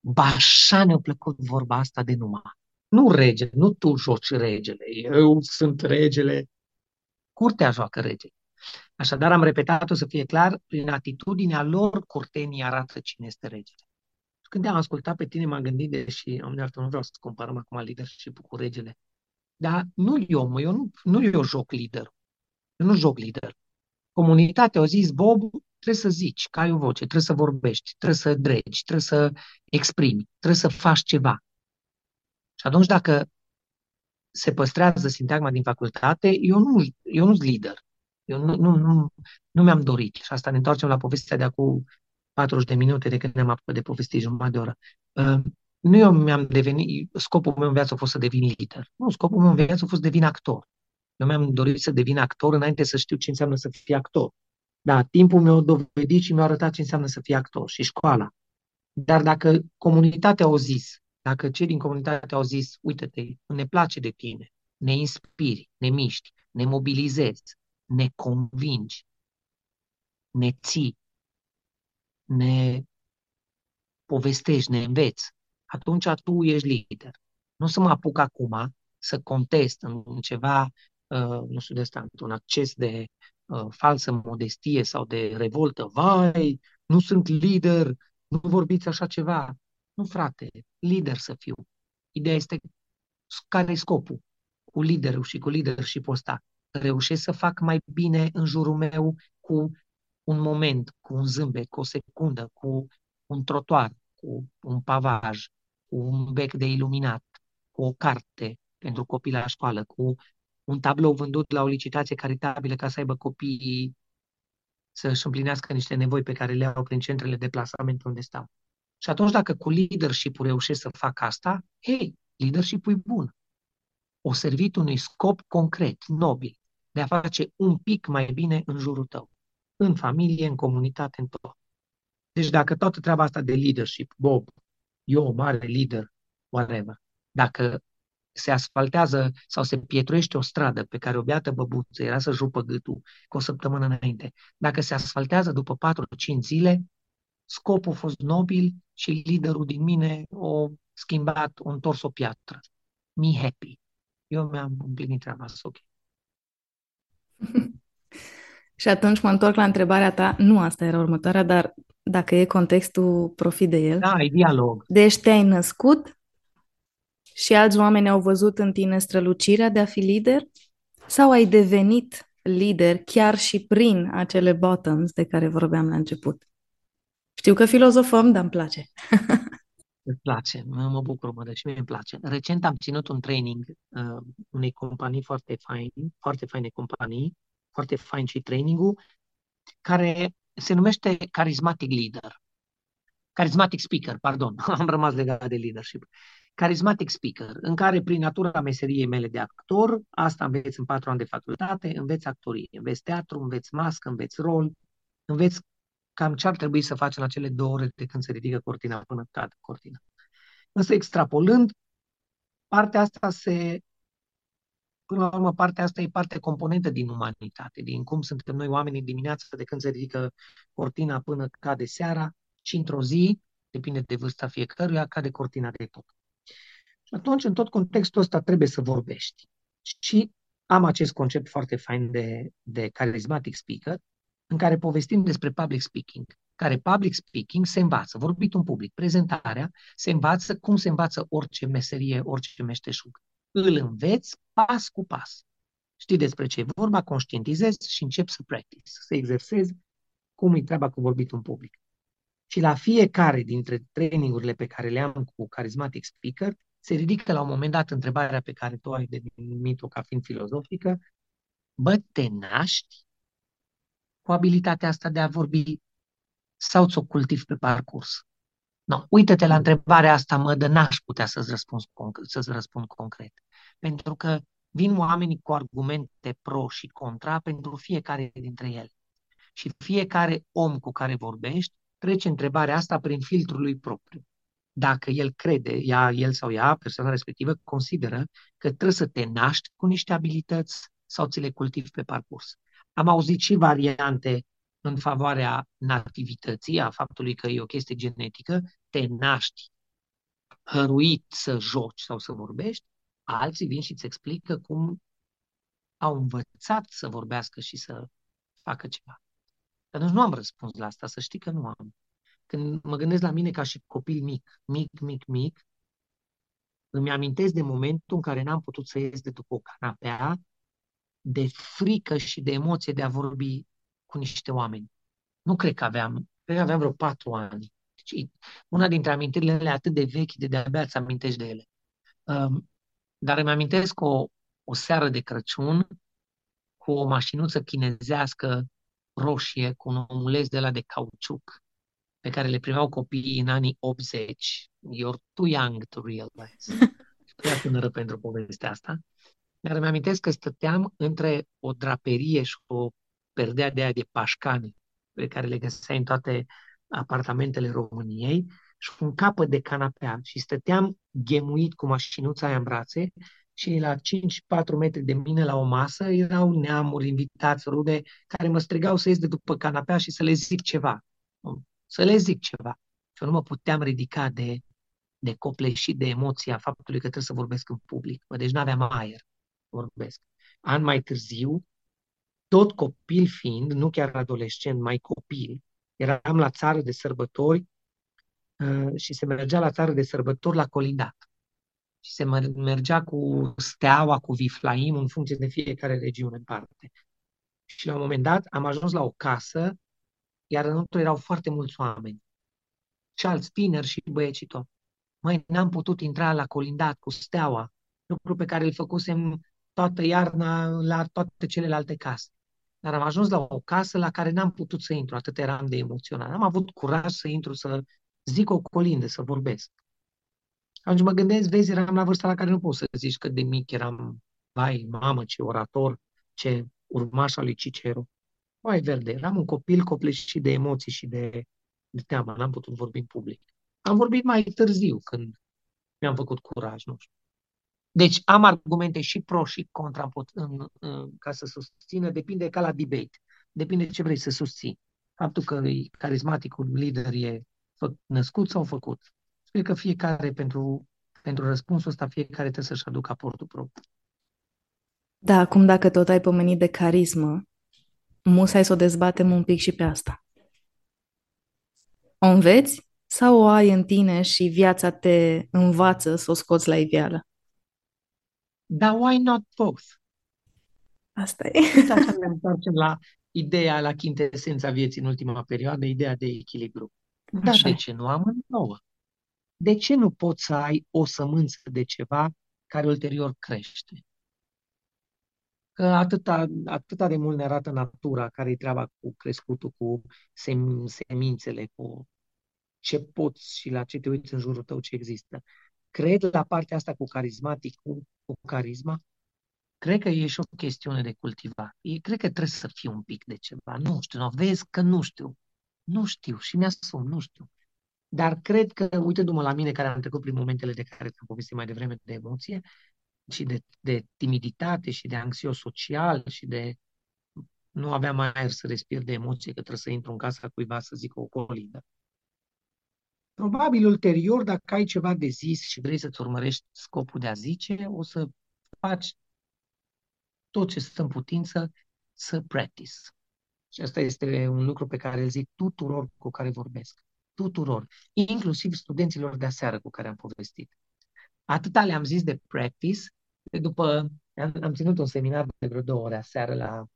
Ba așa ne-a plăcut vorba asta de numai. Nu regele, nu tu joci regele, eu sunt regele. Curtea joacă regele. Așadar, am repetat-o să fie clar, prin atitudinea lor, curtenii arată cine este regele. Și când am ascultat pe tine, m-am gândit, deși am de nu vreau să comparăm acum leadership cu regele, dar nu eu, mă, eu nu, nu eu joc lider. Eu nu joc lider. Comunitatea a zis, Bob, trebuie să zici, că ai o voce, trebuie să vorbești, trebuie să dregi, trebuie să exprimi, trebuie să faci ceva. Și atunci dacă se păstrează sintagma din facultate, eu nu, eu nu sunt lider. Eu nu, nu, nu, nu mi-am dorit. Și asta ne întoarcem la povestea de acum 40 de minute de când ne-am apucat de povesti jumătate de oră. Uh, nu eu mi-am devenit, scopul meu în viață a fost să devin lider. Nu, scopul meu în viață a fost să devin actor. Eu mi-am dorit să devin actor înainte să știu ce înseamnă să fii actor. Da, timpul meu a dovedit și mi-a arătat ce înseamnă să fii actor și școala. Dar dacă comunitatea au zis, dacă cei din comunitate au zis, uite-te, ne place de tine, ne inspiri, ne miști, ne mobilizezi, ne convingi, ne ții, ne povestești, ne înveți, atunci tu ești lider. Nu să mă apuc acum să contest în ceva, uh, nu știu de asta, un acces de uh, falsă modestie sau de revoltă. Vai, nu sunt lider, nu vorbiți așa ceva. Nu, frate, lider să fiu. Ideea este care e scopul cu liderul și cu leadership ăsta reușesc să fac mai bine în jurul meu cu un moment, cu un zâmbet, cu o secundă, cu un trotuar, cu un pavaj, cu un bec de iluminat, cu o carte pentru copii la școală, cu un tablou vândut la o licitație caritabilă ca să aibă copiii să-și împlinească niște nevoi pe care le au prin centrele de plasament unde stau. Și atunci, dacă cu leadership-ul reușesc să fac asta, hei, leadership-ul e bun. O servit unui scop concret, nobil, de a face un pic mai bine în jurul tău, în familie, în comunitate, în tot. Deci dacă toată treaba asta de leadership, Bob, eu, mare lider, whatever, dacă se asfaltează sau se pietruiește o stradă pe care o beată băbuță era să jupă gâtul cu o săptămână înainte, dacă se asfaltează după 4-5 zile, scopul a fost nobil și liderul din mine o schimbat, un întors o piatră. Me happy. Eu mi-am împlinit treaba asta, ok. și atunci mă întorc la întrebarea ta, nu asta era următoarea, dar dacă e contextul, profit de el. Da, e dialog. Deci te-ai născut și alți oameni au văzut în tine strălucirea de a fi lider? Sau ai devenit lider chiar și prin acele bottoms de care vorbeam la început? Știu că filozofăm, dar îmi place. Îmi place, mă, mă bucur, mă, deci mie îmi place. Recent am ținut un training uh, unei companii foarte faine, foarte faine companii, foarte fain și trainingul, care se numește Charismatic Leader. Charismatic Speaker, pardon, am rămas legat de leadership. Charismatic Speaker, în care prin natura meseriei mele de actor, asta înveți în patru ani de facultate, înveți actorie, înveți teatru, înveți mască, înveți rol, înveți cam ce ar trebui să faci în acele două ore de când se ridică cortina până cad cortina. Însă extrapolând, partea asta se Până la urmă, partea asta e parte componentă din umanitate, din cum suntem noi oamenii dimineața de când se ridică cortina până cade seara și într-o zi, depinde de vârsta fiecăruia, cade cortina de tot. Și atunci, în tot contextul ăsta, trebuie să vorbești. Și am acest concept foarte fain de, de charismatic speaker, în care povestim despre public speaking, care public speaking se învață, vorbit un public, prezentarea, se învață cum se învață orice meserie, orice meșteșug. Îl înveți pas cu pas. Știi despre ce e vorba, conștientizezi și începi să practice, să exersezi cum e treaba cu vorbit un public. Și la fiecare dintre trainingurile pe care le am cu Charismatic Speaker, se ridică la un moment dat întrebarea pe care tu ai denumit-o ca fiind filozofică, bă, te naști cu abilitatea asta de a vorbi sau ți-o cultivi pe parcurs? No, uită-te la întrebarea asta, mă, de n-aș putea să-ți răspund, să-ți răspund concret. Pentru că vin oamenii cu argumente pro și contra pentru fiecare dintre ele. Și fiecare om cu care vorbești trece întrebarea asta prin filtrul lui propriu. Dacă el crede, ea, el sau ea, persoana respectivă, consideră că trebuie să te naști cu niște abilități sau ți le cultivi pe parcurs. Am auzit și variante în favoarea nativității, a faptului că e o chestie genetică, te naști hăruit să joci sau să vorbești, alții vin și îți explică cum au învățat să vorbească și să facă ceva. Dar nu am răspuns la asta, să știi că nu am. Când mă gândesc la mine ca și copil mic, mic, mic, mic, îmi amintesc de momentul în care n-am putut să ies de după o canapea, de frică și de emoție de a vorbi cu niște oameni. Nu cred că aveam, cred că aveam vreo patru ani. Deci, una dintre amintirile atât de vechi, de de-abia îți amintești de ele. Um, dar îmi amintesc o, o seară de Crăciun cu o mașinuță chinezească roșie cu un omuleț de la de cauciuc pe care le primeau copiii în anii 80. You're too young to realize. Prea tânără pentru povestea asta. Dar îmi amintesc că stăteam între o draperie și o perdea de aia de pașcani pe care le găseai în toate apartamentele României și un capăt de canapea și stăteam ghemuit cu mașinuța aia în brațe și la 5-4 metri de mine la o masă erau neamuri, invitați, rude, care mă strigau să ies de după canapea și să le zic ceva. Să le zic ceva. Și eu nu mă puteam ridica de, de și de emoția faptului că trebuie să vorbesc în public. Bă, deci n-aveam aer vorbesc. An mai târziu, tot copil fiind, nu chiar adolescent, mai copil, eram la țară de sărbători uh, și se mergea la țară de sărbători la colindat. și se mergea cu steaua, cu viflaim, în funcție de fiecare regiune în parte. Și la un moment dat am ajuns la o casă, iar înăuntru erau foarte mulți oameni. Și alți tineri și băieți tot. Mai n-am putut intra la colindat cu steaua, lucru pe care îl făcusem toată iarna la toate celelalte case. Dar am ajuns la o casă la care n-am putut să intru, atât eram de emoționat. Am avut curaj să intru, să zic o colindă, să vorbesc. Atunci mă gândesc, vezi, eram la vârsta la care nu poți să zici cât de mic eram, vai, mamă, ce orator, ce urmaș al lui Cicero. Vai verde, eram un copil copleșit de emoții și de, de teamă, n-am putut vorbi în public. Am vorbit mai târziu, când mi-am făcut curaj, nu știu. Deci am argumente și pro și contra în, în, ca să susțină, depinde ca la debate. Depinde ce vrei să susții. Faptul că carismaticul lider e fă, născut sau făcut. Cred că fiecare, pentru, pentru răspunsul ăsta, fiecare trebuie să-și aducă aportul propriu. Da, acum dacă tot ai pomenit de carismă, musai să o dezbatem un pic și pe asta. O înveți sau o ai în tine și viața te învață să o scoți la iveală? Dar why not both? Asta e. Uite așa ne întoarcem la ideea, la chintesența vieții în ultima perioadă, ideea de echilibru. Dar de ce nu am nouă? De ce nu poți să ai o sămânță de ceva care ulterior crește? Că atâta, atâta de mult ne arată natura, care e treaba cu crescutul, cu sem, semințele, cu ce poți și la ce te uiți în jurul tău ce există. Cred la partea asta cu carismatic, cu, cu carisma, cred că e și o chestiune de cultivat. E, cred că trebuie să fie un pic de ceva. Nu știu, nu, vezi că nu știu. Nu știu și mi-asum, nu știu. Dar cred că, uitându-mă la mine, care am trecut prin momentele de care am povestit mai devreme, de emoție și de, de timiditate și de anxios social și de nu aveam aer să respir de emoție, că trebuie să intru în casa cuiva să zic o colindă. Probabil ulterior, dacă ai ceva de zis și vrei să-ți urmărești scopul de a zice, o să faci tot ce stă în putință să practice. Și asta este un lucru pe care îl zic tuturor cu care vorbesc. Tuturor. Inclusiv studenților de aseară cu care am povestit. Atâta le-am zis de practice, de după, am, am ținut un seminar de vreo două ore aseară la,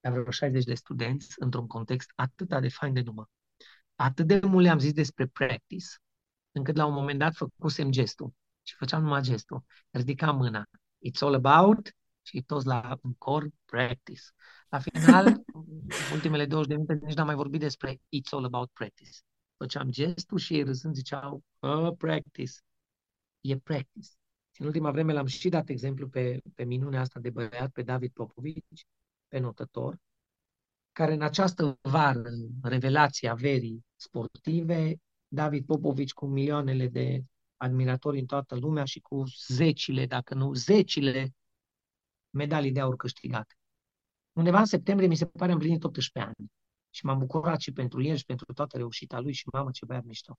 la vreo 60 de studenți, într-un context atât de fain de număr atât de mult le-am zis despre practice, încât la un moment dat făcusem gestul și făceam numai gestul. Ridicam mâna. It's all about și toți la un cor practice. La final, ultimele 20 de minute, nici n-am mai vorbit despre it's all about practice. Făceam gestul și ei râzând ziceau, oh, practice. E practice. Și în ultima vreme l-am și dat exemplu pe, pe minunea asta de băiat, pe David Popovici, pe notător, care în această vară, revelația verii sportive, David Popovici cu milioanele de admiratori în toată lumea și cu zecile, dacă nu zecile, medalii de aur câștigate. Undeva în septembrie mi se pare am împlinit 18 ani și m-am bucurat și pentru el și pentru toată reușita lui și mamă ce băiat mișto.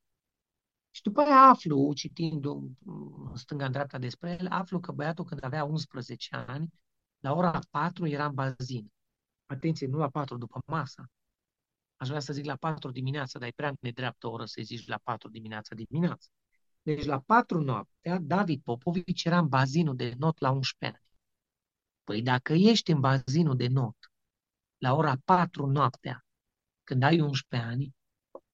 Și după aia aflu, citind în stânga în dreapta despre el, aflu că băiatul când avea 11 ani, la ora 4 era în bazin. Atenție, nu la 4 după masa. Aș vrea să zic la 4 dimineața, dar e prea nedreaptă oră să zici la 4 dimineața dimineața. Deci la 4 noaptea, David Popovici era în bazinul de not la 11 ani. Păi dacă ești în bazinul de not la ora 4 noaptea, când ai 11 ani,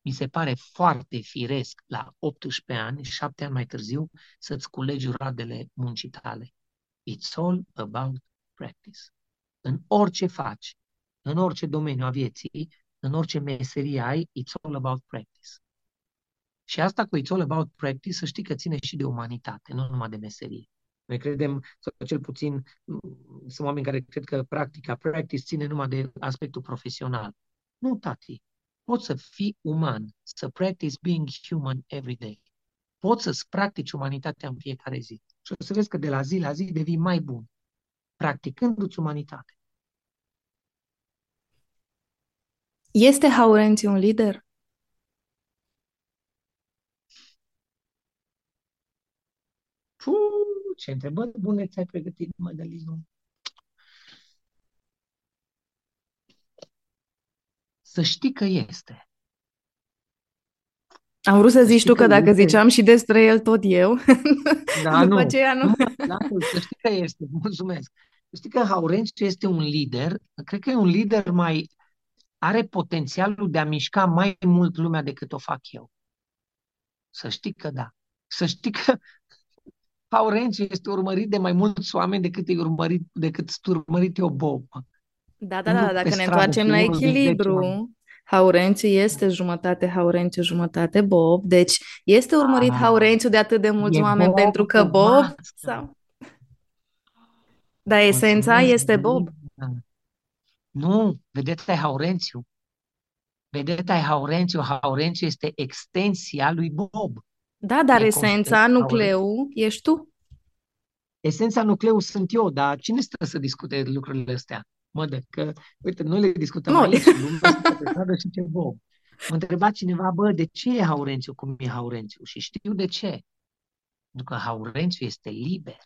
mi se pare foarte firesc la 18 ani, 7 ani mai târziu, să-ți culegi roadele muncii tale. It's all about practice. În orice faci, în orice domeniu a vieții, în orice meserie ai, it's all about practice. Și asta cu it's all about practice, să știi că ține și de umanitate, nu numai de meserie. Noi credem, sau cel puțin sunt oameni care cred că practica, practice, ține numai de aspectul profesional. Nu, tati. Poți să fii uman, să practice being human every day. Poți să-ți practici umanitatea în fiecare zi. Și o să vezi că de la zi la zi devii mai bun, practicându-ți umanitate. Este Haurenți un lider? Puh, ce întrebări bune ți-ai pregătit, Mădălinu. Să știi că este. Am vrut să zici știi tu că dacă este... ziceam și despre el tot eu, da, după nu. aceea nu. nu mă, să știi că este, mulțumesc. Știi că Haurențiu este un lider, cred că e un lider mai, are potențialul de a mișca mai mult lumea decât o fac eu. Să știi că da. Să știi că Haurențiu este urmărit de mai mulți oameni decât e urmărit, decât sunt urmărit eu Bob. Da, da, da, dacă ne întoarcem la echilibru, Haurențiu este jumătate Haurențiu, jumătate Bob, deci este urmărit ah, Haurențiu de atât de mulți oameni Bob pentru că Bob sau... Dar esența Mulțumesc, este Bob. Nu, vedeți, ai Haurențiu. Vedeți, ai Haurențiu. Haurențiu este extensia lui Bob. Da, dar e esența, nucleu, ești tu. Esența, nucleu sunt eu, dar cine stă să discute lucrurile astea? Mă, de că, uite, noi le discutăm noi. aici, lumea și ce Bob. Mă întreba cineva, bă, de ce e Haurențiu cum e Haurențiu? Și știu de ce. Pentru că Haurențiu este liber.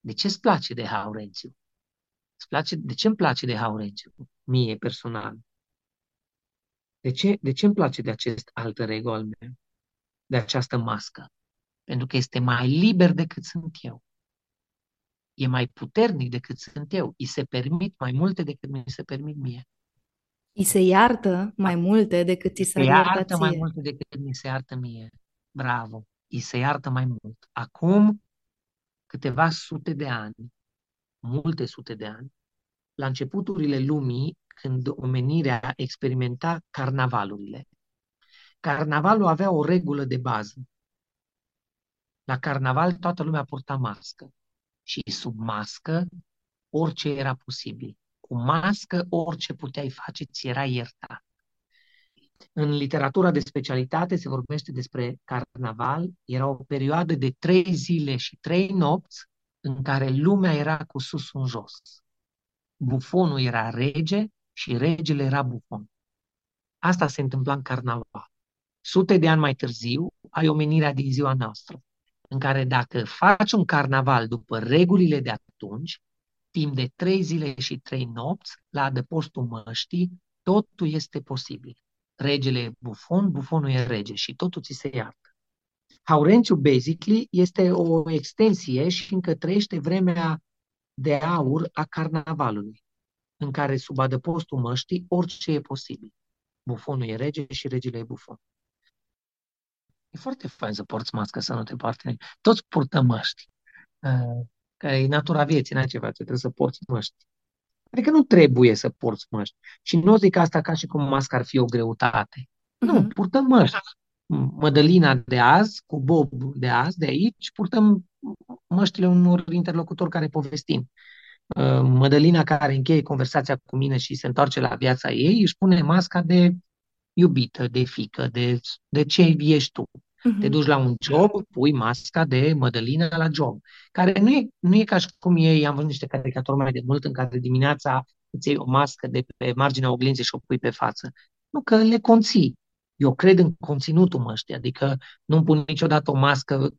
De ce îți place de Haurențiu? Îți place, de ce îmi place de Haurențiu? Mie, personal. De ce, de ce îmi place de acest altă ego al meu? De această mască? Pentru că este mai liber decât sunt eu. E mai puternic decât sunt eu. Îi se permit mai multe decât mi se permit mie. Îi se iartă mai multe decât ți se iartă mai multe decât mi se iartă mie. Bravo. Îi se iartă mai mult. Acum câteva sute de ani, multe sute de ani, la începuturile lumii, când omenirea experimenta carnavalurile. Carnavalul avea o regulă de bază. La carnaval toată lumea purta mască și sub mască orice era posibil. Cu mască orice puteai face ți era iertat. În literatura de specialitate se vorbește despre carnaval. Era o perioadă de trei zile și trei nopți în care lumea era cu sus în jos. Bufonul era rege și regele era bufon. Asta se întâmpla în carnaval. Sute de ani mai târziu ai omenirea din ziua noastră, în care dacă faci un carnaval după regulile de atunci, timp de trei zile și trei nopți, la adăpostul măștii, totul este posibil regele e bufon, bufonul e rege și totul ți se iartă. Haurențiu, basically, este o extensie și încă trăiește vremea de aur a carnavalului, în care sub adăpostul măștii orice e posibil. Bufonul e rege și regele e bufon. E foarte fain să porți mască, să nu te parte. Toți purtăm măști. Uh, că e natura vieții, n-ai ceva, trebuie să porți măști. Adică nu trebuie să porți măști. Și nu zic asta ca și cum masca ar fi o greutate. Uh-huh. Nu, mhm. purtăm măști. Mădălina de azi, cu Bob de azi, de aici, purtăm măștile unor interlocutori care povestim. Uh, Mădălina care încheie conversația cu mine și se întoarce la viața ei, își pune masca de iubită, de fică, de, de ce ești tu. Uh-huh. Te duci la un job, pui masca de Mădălina la job, care nu e, nu e ca și cum e, am văzut niște caricaturi mai de mult în care dimineața îți iei o mască de pe marginea oglinzii și o pui pe față. Nu, că le conții. Eu cred în conținutul măștii, adică nu pun niciodată o mască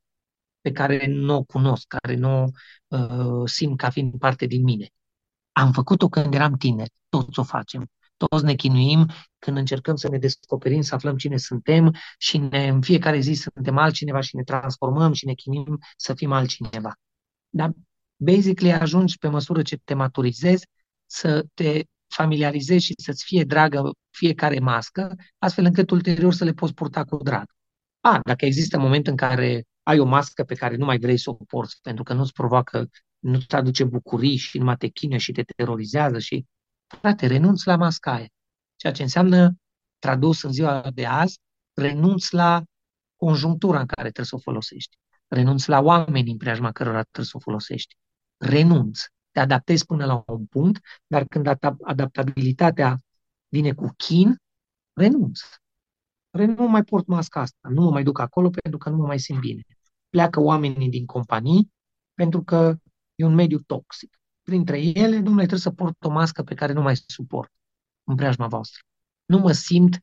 pe care nu o cunosc, care nu uh, simt ca fiind parte din mine. Am făcut-o când eram tineri, toți o facem. Toți ne chinuim când încercăm să ne descoperim, să aflăm cine suntem și ne, în fiecare zi suntem altcineva și ne transformăm și ne chinuim să fim altcineva. Dar, basically, ajungi pe măsură ce te maturizezi să te familiarizezi și să-ți fie dragă fiecare mască, astfel încât ulterior să le poți purta cu drag. A, dacă există moment în care ai o mască pe care nu mai vrei să o porți pentru că nu-ți provoacă, nu-ți aduce bucurii și numai te chine și te terorizează și frate, renunț la masca aia. Ceea ce înseamnă, tradus în ziua de azi, renunț la conjunctura în care trebuie să o folosești. Renunț la oameni în preajma cărora trebuie să o folosești. Renunț. Te adaptezi până la un punct, dar când adaptabilitatea vine cu chin, renunț. Nu mai port masca asta, nu mă mai duc acolo pentru că nu mă mai simt bine. Pleacă oamenii din companii pentru că e un mediu toxic printre ele, domnule, trebuie să port o mască pe care nu mai suport în preajma voastră. Nu mă simt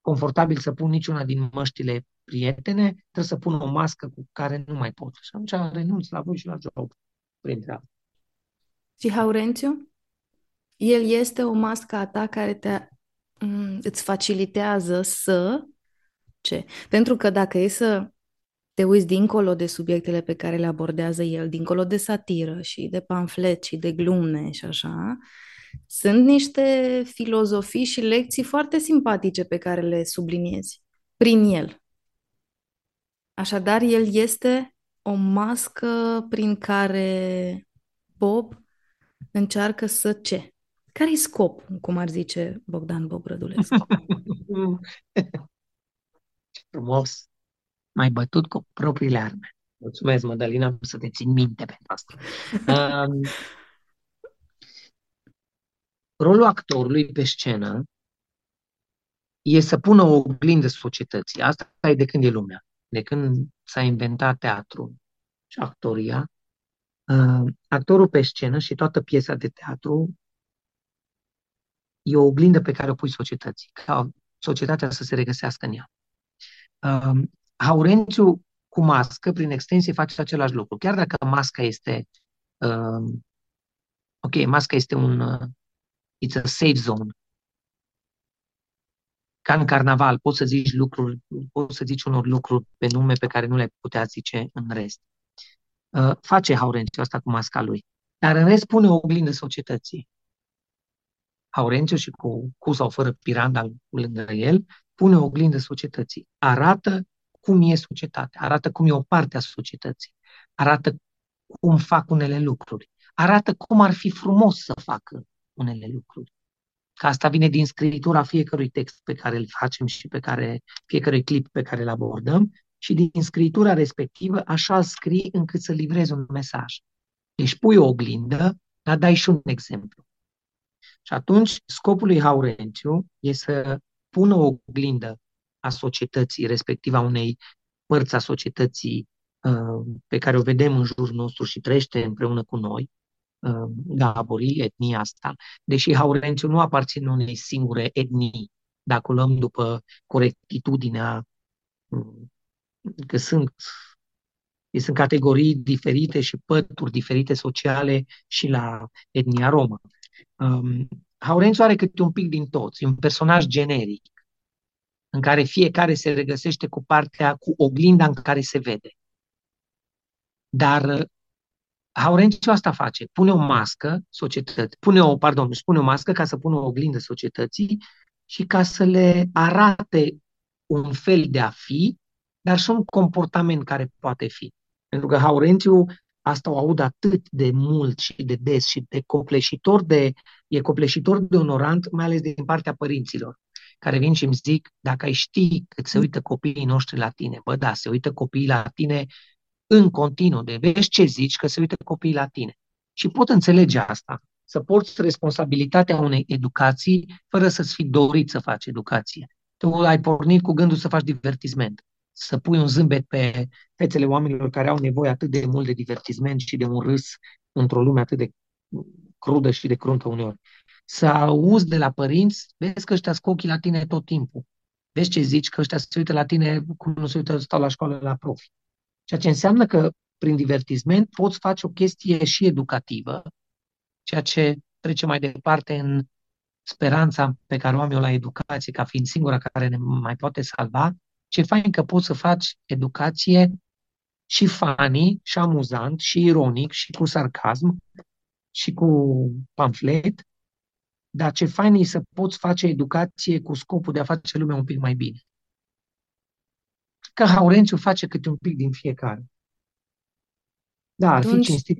confortabil să pun niciuna din măștile prietene, trebuie să pun o mască cu care nu mai pot. Și atunci renunț la voi și la job, printre altele. Și Haurențiu? El este o mască a ta care te, mm, îți facilitează să ce. Pentru că dacă e să te uiți dincolo de subiectele pe care le abordează el, dincolo de satiră și de pamflet și de glumne și așa, sunt niște filozofii și lecții foarte simpatice pe care le subliniezi prin el. Așadar, el este o mască prin care Bob încearcă să ce? Care-i scop, cum ar zice Bogdan Bob Rădulescu? Frumos! mai bătut cu propriile arme. Mulțumesc, Madalina, să te țin minte pentru asta. Um, rolul actorului pe scenă e să pună o oglindă societății. Asta e de când e lumea. De când s-a inventat teatru și actoria, uh, actorul pe scenă și toată piesa de teatru e o oglindă pe care o pui societății, ca societatea să se regăsească în ea. Uh, Haurențiu cu mască, prin extensie, face același lucru. Chiar dacă masca este uh, ok, masca este un uh, it's a safe zone. Ca în carnaval, poți să zici lucruri, poți să zici unor lucruri pe nume pe care nu le putea zice în rest. Uh, face Haurențiu asta cu masca lui. Dar în rest pune o oglindă societății. Haurențiu și cu, cu sau fără piranda lângă el, pune o oglindă societății. Arată cum e societatea, arată cum e o parte a societății, arată cum fac unele lucruri, arată cum ar fi frumos să facă unele lucruri. Că asta vine din scritura fiecărui text pe care îl facem și pe care, fiecărui clip pe care îl abordăm și din scritura respectivă așa scrii încât să livrezi un mesaj. Deci pui o oglindă, dar dai și un exemplu. Și atunci scopul lui Haurențiu e să pună o oglindă a societății, respectiv a unei părți a societății uh, pe care o vedem în jurul nostru și trăiește împreună cu noi, uh, gaborii, etnia asta, deși Haurențiu nu aparține unei singure etnii, dacă o luăm după corectitudinea, uh, că sunt, sunt categorii diferite și pături diferite sociale și la etnia romă. Um, Haurențiu are câte un pic din toți, e un personaj generic în care fiecare se regăsește cu partea, cu oglinda în care se vede. Dar uh, Haurențiu asta face, pune o mască societății, pune o, pardon, își pune o mască ca să pună o oglindă societății și ca să le arate un fel de a fi, dar și un comportament care poate fi. Pentru că Haurențiu asta o aud atât de mult și de des și de copleșitor de, e copleșitor de onorant, mai ales din partea părinților care vin și îmi zic, dacă ai ști cât se uită copiii noștri la tine, bă, da, se uită copiii la tine în continuu, de vezi ce zici că se uită copiii la tine. Și pot înțelege asta, să porți responsabilitatea unei educații fără să-ți fi dorit să faci educație. Tu ai pornit cu gândul să faci divertisment, să pui un zâmbet pe fețele oamenilor care au nevoie atât de mult de divertisment și de un râs într-o lume atât de crudă și de cruntă uneori să auzi de la părinți, vezi că ăștia ochii la tine tot timpul. Vezi ce zici, că ăștia se uită la tine cum nu se uită, stau la școală la profi. Ceea ce înseamnă că prin divertisment poți face o chestie și educativă, ceea ce trece mai departe în speranța pe care o am eu la educație, ca fiind singura care ne mai poate salva, ce fain că poți să faci educație și funny, și amuzant, și ironic, și cu sarcasm, și cu pamflet, dar ce fain e să poți face educație cu scopul de a face lumea un pic mai bine. Că Haurențiu face câte un pic din fiecare. Da, ar atunci... fi cinstit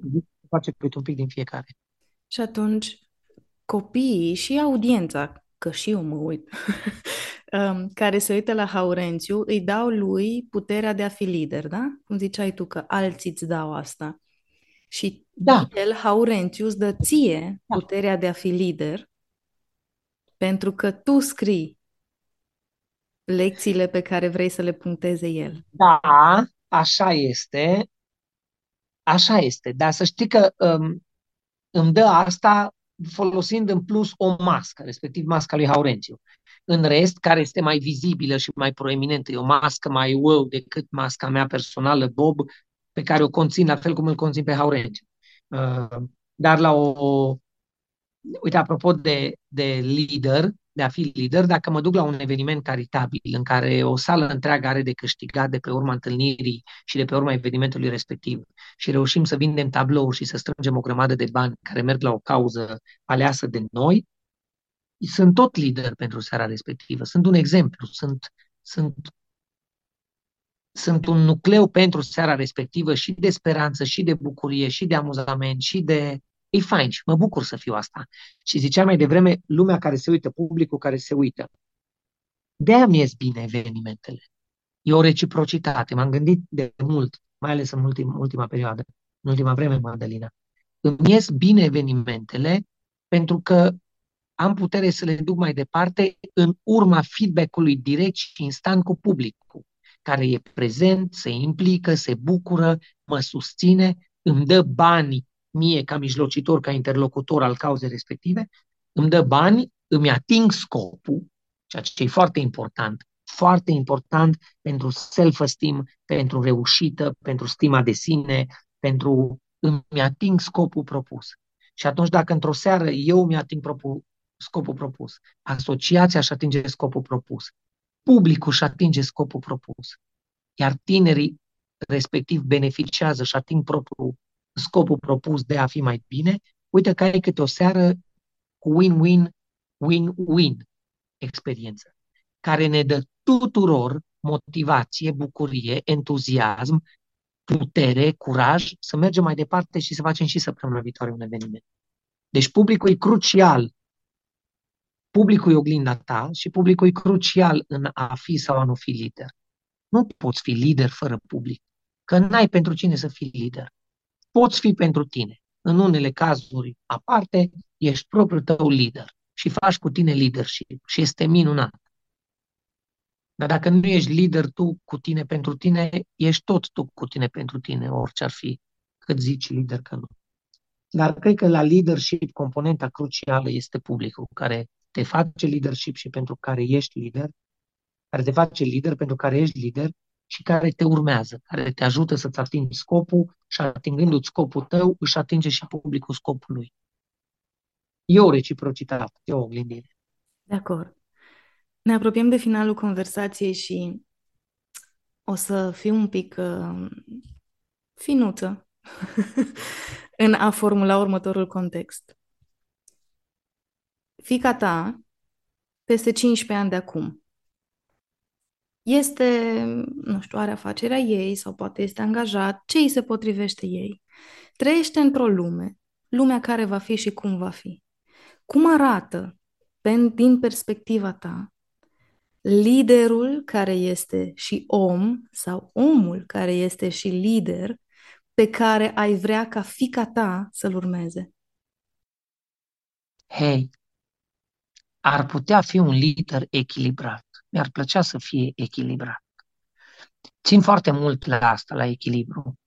face câte un pic din fiecare. Și atunci copiii și audiența, că și eu mă uit, um, care se uită la Haurențiu, îi dau lui puterea de a fi lider, da? Cum ziceai tu că alții îți dau asta. Și da. el, Haurențiu, îți dă ție da. puterea de a fi lider pentru că tu scrii lecțiile pe care vrei să le puncteze el. Da, așa este. Așa este. Dar să știi că um, îmi dă asta folosind în plus o mască, respectiv masca lui Haurențiu. În rest, care este mai vizibilă și mai proeminentă, e o mască mai wow decât masca mea personală, Bob, pe care o conțin la fel cum îl conțin pe Haurențiu. Uh, dar la o, Uite, apropo de, de lider, de a fi lider dacă mă duc la un eveniment caritabil în care o sală întreagă are de câștigat de pe urma întâlnirii și de pe urma evenimentului respectiv și reușim să vindem tablouri și să strângem o grămadă de bani care merg la o cauză aleasă de noi, sunt tot lider pentru seara respectivă. Sunt un exemplu, sunt, sunt, sunt un nucleu pentru seara respectivă și de speranță, și de bucurie, și de amuzament, și de E fain și mă bucur să fiu asta. Și ziceam mai devreme, lumea care se uită, publicul care se uită. De-aia mi ies bine evenimentele. E o reciprocitate. M-am gândit de mult, mai ales în ultim, ultima perioadă, în ultima vreme, Madalina. Îmi ies bine evenimentele pentru că am putere să le duc mai departe în urma feedback-ului direct și instant cu publicul, care e prezent, se implică, se bucură, mă susține, îmi dă bani mie ca mijlocitor, ca interlocutor al cauzei respective, îmi dă bani, îmi ating scopul, ceea ce e foarte important, foarte important pentru self-esteem, pentru reușită, pentru stima de sine, pentru îmi ating scopul propus. Și atunci dacă într-o seară eu mi ating propu, scopul propus, asociația își atinge scopul propus, publicul își atinge scopul propus, iar tinerii respectiv beneficiază și ating propriul scopul propus de a fi mai bine, uite că ai câte o seară cu win-win, win-win experiență, care ne dă tuturor motivație, bucurie, entuziasm, putere, curaj să mergem mai departe și să facem și săptămâna viitoare un eveniment. Deci publicul e crucial. Publicul e oglinda ta și publicul e crucial în a fi sau a nu fi lider. Nu poți fi lider fără public, că n-ai pentru cine să fii lider poți fi pentru tine. În unele cazuri aparte, ești propriul tău lider și faci cu tine leadership și este minunat. Dar dacă nu ești lider tu cu tine pentru tine, ești tot tu cu tine pentru tine, orice ar fi, cât zici lider că nu. Dar cred că la leadership componenta crucială este publicul care te face leadership și pentru care ești lider, care te face lider pentru care ești lider și care te urmează, care te ajută să-ți atingi scopul și atingându-ți scopul tău, își atinge și publicul scopului. E o reciprocitate, e o oglindire. De acord. Ne apropiem de finalul conversației și o să fiu un pic uh, finuță în a formula următorul context. Fica ta, peste 15 ani de acum, este, nu știu, are afacerea ei sau poate este angajat, ce îi se potrivește ei. Trăiește într-o lume, lumea care va fi și cum va fi. Cum arată, din perspectiva ta, liderul care este și om sau omul care este și lider pe care ai vrea ca fica ta să-l urmeze? Hei, ar putea fi un lider echilibrat mi-ar plăcea să fie echilibrat. Țin foarte mult la asta, la echilibru.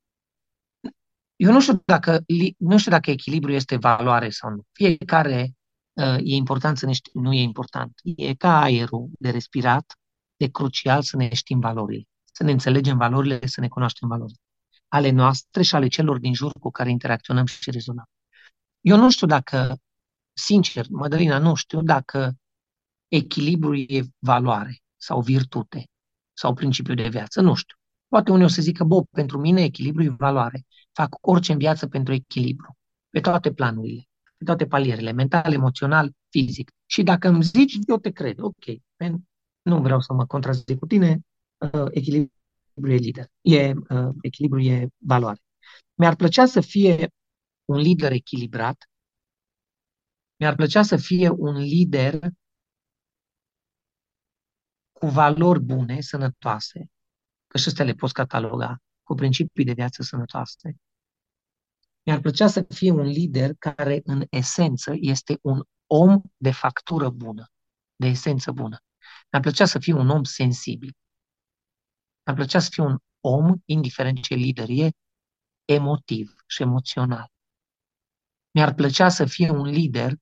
Eu nu știu dacă, nu știu dacă echilibru este valoare sau nu. Fiecare uh, e important să ne știm, nu e important. E ca aerul de respirat, de crucial să ne știm valorile, să ne înțelegem valorile, să ne cunoaștem valorile ale noastre și ale celor din jur cu care interacționăm și rezonăm. Eu nu știu dacă, sincer, Mădălina, nu știu dacă echilibru e valoare sau virtute sau principiu de viață, nu știu. Poate unii o să zică, bă, pentru mine echilibru e valoare. Fac orice în viață pentru echilibru, pe toate planurile, pe toate palierele, mental, emoțional, fizic. Și dacă îmi zici, eu te cred, ok, nu vreau să mă contrazic cu tine, uh, echilibru e lider, e, uh, echilibru e valoare. Mi-ar plăcea să fie un lider echilibrat, mi-ar plăcea să fie un lider cu valori bune, sănătoase, că și astea le poți cataloga, cu principii de viață sănătoase. Mi-ar plăcea să fie un lider care, în esență, este un om de factură bună, de esență bună. Mi-ar plăcea să fie un om sensibil. Mi-ar plăcea să fie un om, indiferent ce lider e, emotiv și emoțional. Mi-ar plăcea să fie un lider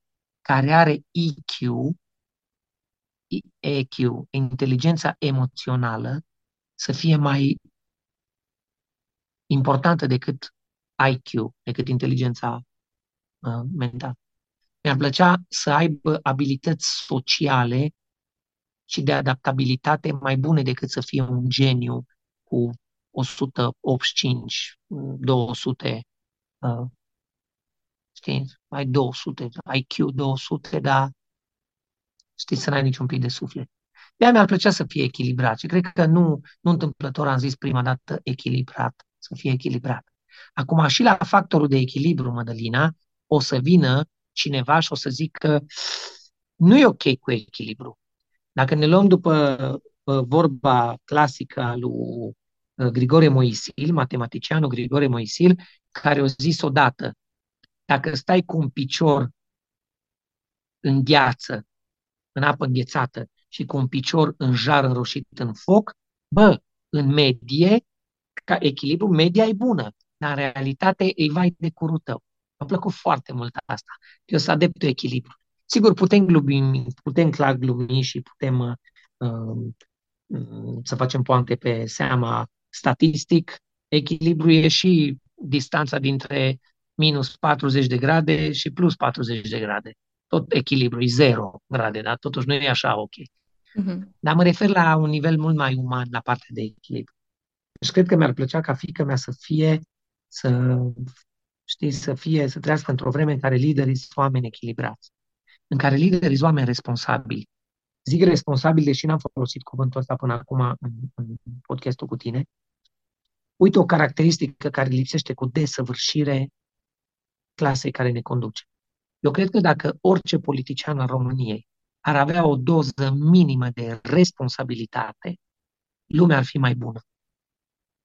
care are EQ, EQ, inteligența emoțională, să fie mai importantă decât IQ, decât inteligența uh, mentală. Mi-ar plăcea să aibă abilități sociale și de adaptabilitate mai bune decât să fie un geniu cu 185, 200, uh, știi, mai 200, IQ 200, dar știi, să n-ai niciun pic de suflet. De mi-ar plăcea să fie echilibrat și cred că nu, nu întâmplător am zis prima dată echilibrat, să fie echilibrat. Acum și la factorul de echilibru, Mădălina, o să vină cineva și o să zică nu e ok cu echilibru. Dacă ne luăm după uh, vorba clasică a lui uh, Grigore Moisil, matematicianul Grigore Moisil, care a zis odată, dacă stai cu un picior în gheață, în apă înghețată și cu un picior în jar înroșit în foc, bă, în medie, ca echilibru, media e bună, dar în realitate e vai de curul tău. Mi-a plăcut foarte mult asta. Eu sunt adeptul echilibru. Sigur, putem glumi, putem clar glumi și putem uh, să facem poante pe seama statistic. Echilibru e și distanța dintre minus 40 de grade și plus 40 de grade. Tot echilibru e 0 grade, dar totuși nu e așa ok. Uh-huh. Dar mă refer la un nivel mult mai uman, la partea de echilibru. Deci cred că mi-ar plăcea ca fica mea să fie, să știi, să fie, să trăiască într-o vreme în care liderii sunt oameni echilibrați, în care liderii sunt oameni responsabili. Zic responsabil, deși n-am folosit cuvântul ăsta până acum în, în podcastul cu tine. Uite o caracteristică care lipsește cu desăvârșire clasei care ne conduce. Eu cred că dacă orice politician al României ar avea o doză minimă de responsabilitate, lumea ar fi mai bună.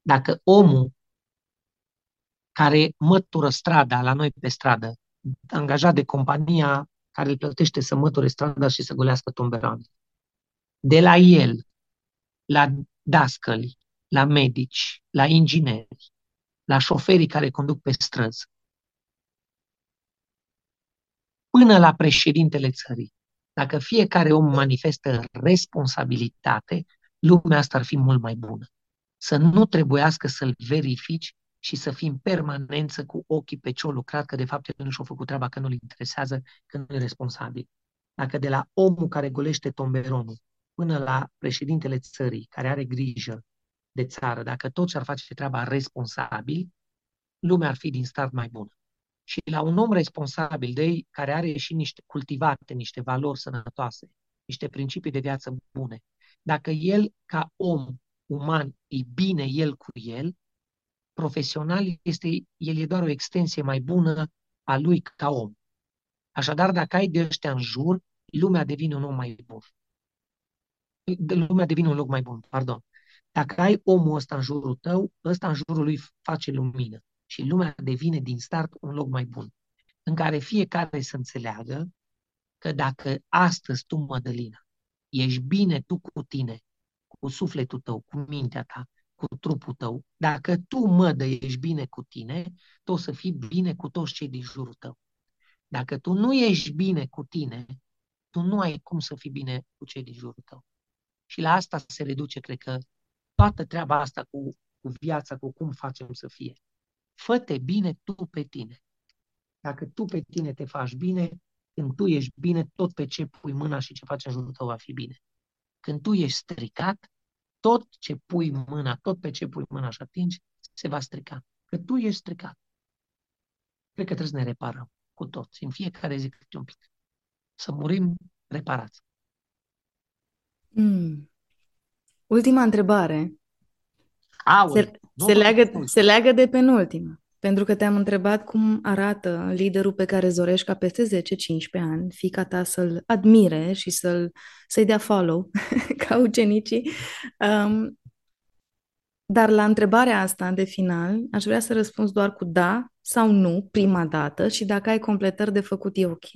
Dacă omul care mătură strada la noi pe stradă, angajat de compania care îl plătește să măture strada și să golească tomberoane. De la el, la dascăli, la medici, la ingineri, la șoferii care conduc pe străzi, până la președintele țării. Dacă fiecare om manifestă responsabilitate, lumea asta ar fi mult mai bună. Să nu trebuiască să-l verifici și să fim în permanență cu ochii pe ce-o lucrat, că de fapt el nu și-a făcut treaba, că nu-l interesează, că nu e responsabil. Dacă de la omul care golește tomberonul până la președintele țării, care are grijă de țară, dacă toți ar face treaba responsabil, lumea ar fi din start mai bună. Și la un om responsabil de ei, care are și niște cultivate, niște valori sănătoase, niște principii de viață bune, dacă el, ca om uman, e bine el cu el, profesional, este, el e doar o extensie mai bună a lui ca om. Așadar, dacă ai de ăștia în jur, lumea devine un om mai bun. Lumea devine un loc mai bun, pardon. Dacă ai omul ăsta în jurul tău, ăsta în jurul lui face lumină și lumea devine din start un loc mai bun, în care fiecare să înțeleagă că dacă astăzi tu, Mădălina, ești bine tu cu tine, cu sufletul tău, cu mintea ta, cu trupul tău, dacă tu, mădă, ești bine cu tine, tu o să fii bine cu toți cei din jurul tău. Dacă tu nu ești bine cu tine, tu nu ai cum să fii bine cu cei din jurul tău. Și la asta se reduce, cred că, toată treaba asta cu, cu viața, cu cum facem să fie. Fă-te bine tu pe tine. Dacă tu pe tine te faci bine, când tu ești bine, tot pe ce pui mâna și ce faci în jurul tău va fi bine. Când tu ești stricat, tot ce pui mâna, tot pe ce pui mâna și atingi, se va strica. Că tu ești stricat. Cred că trebuie să ne reparăm cu toți, în fiecare zi câte un pic. Să murim reparați. Mm. Ultima întrebare. Aul, se, se, leagă, se leagă de penultima. Pentru că te-am întrebat cum arată liderul pe care zorești ca peste 10-15 ani, fica ta să-l admire și să-l, să-i dea follow ca ucenicii. Um, dar la întrebarea asta de final, aș vrea să răspunzi doar cu da sau nu prima dată și dacă ai completări de făcut e ok.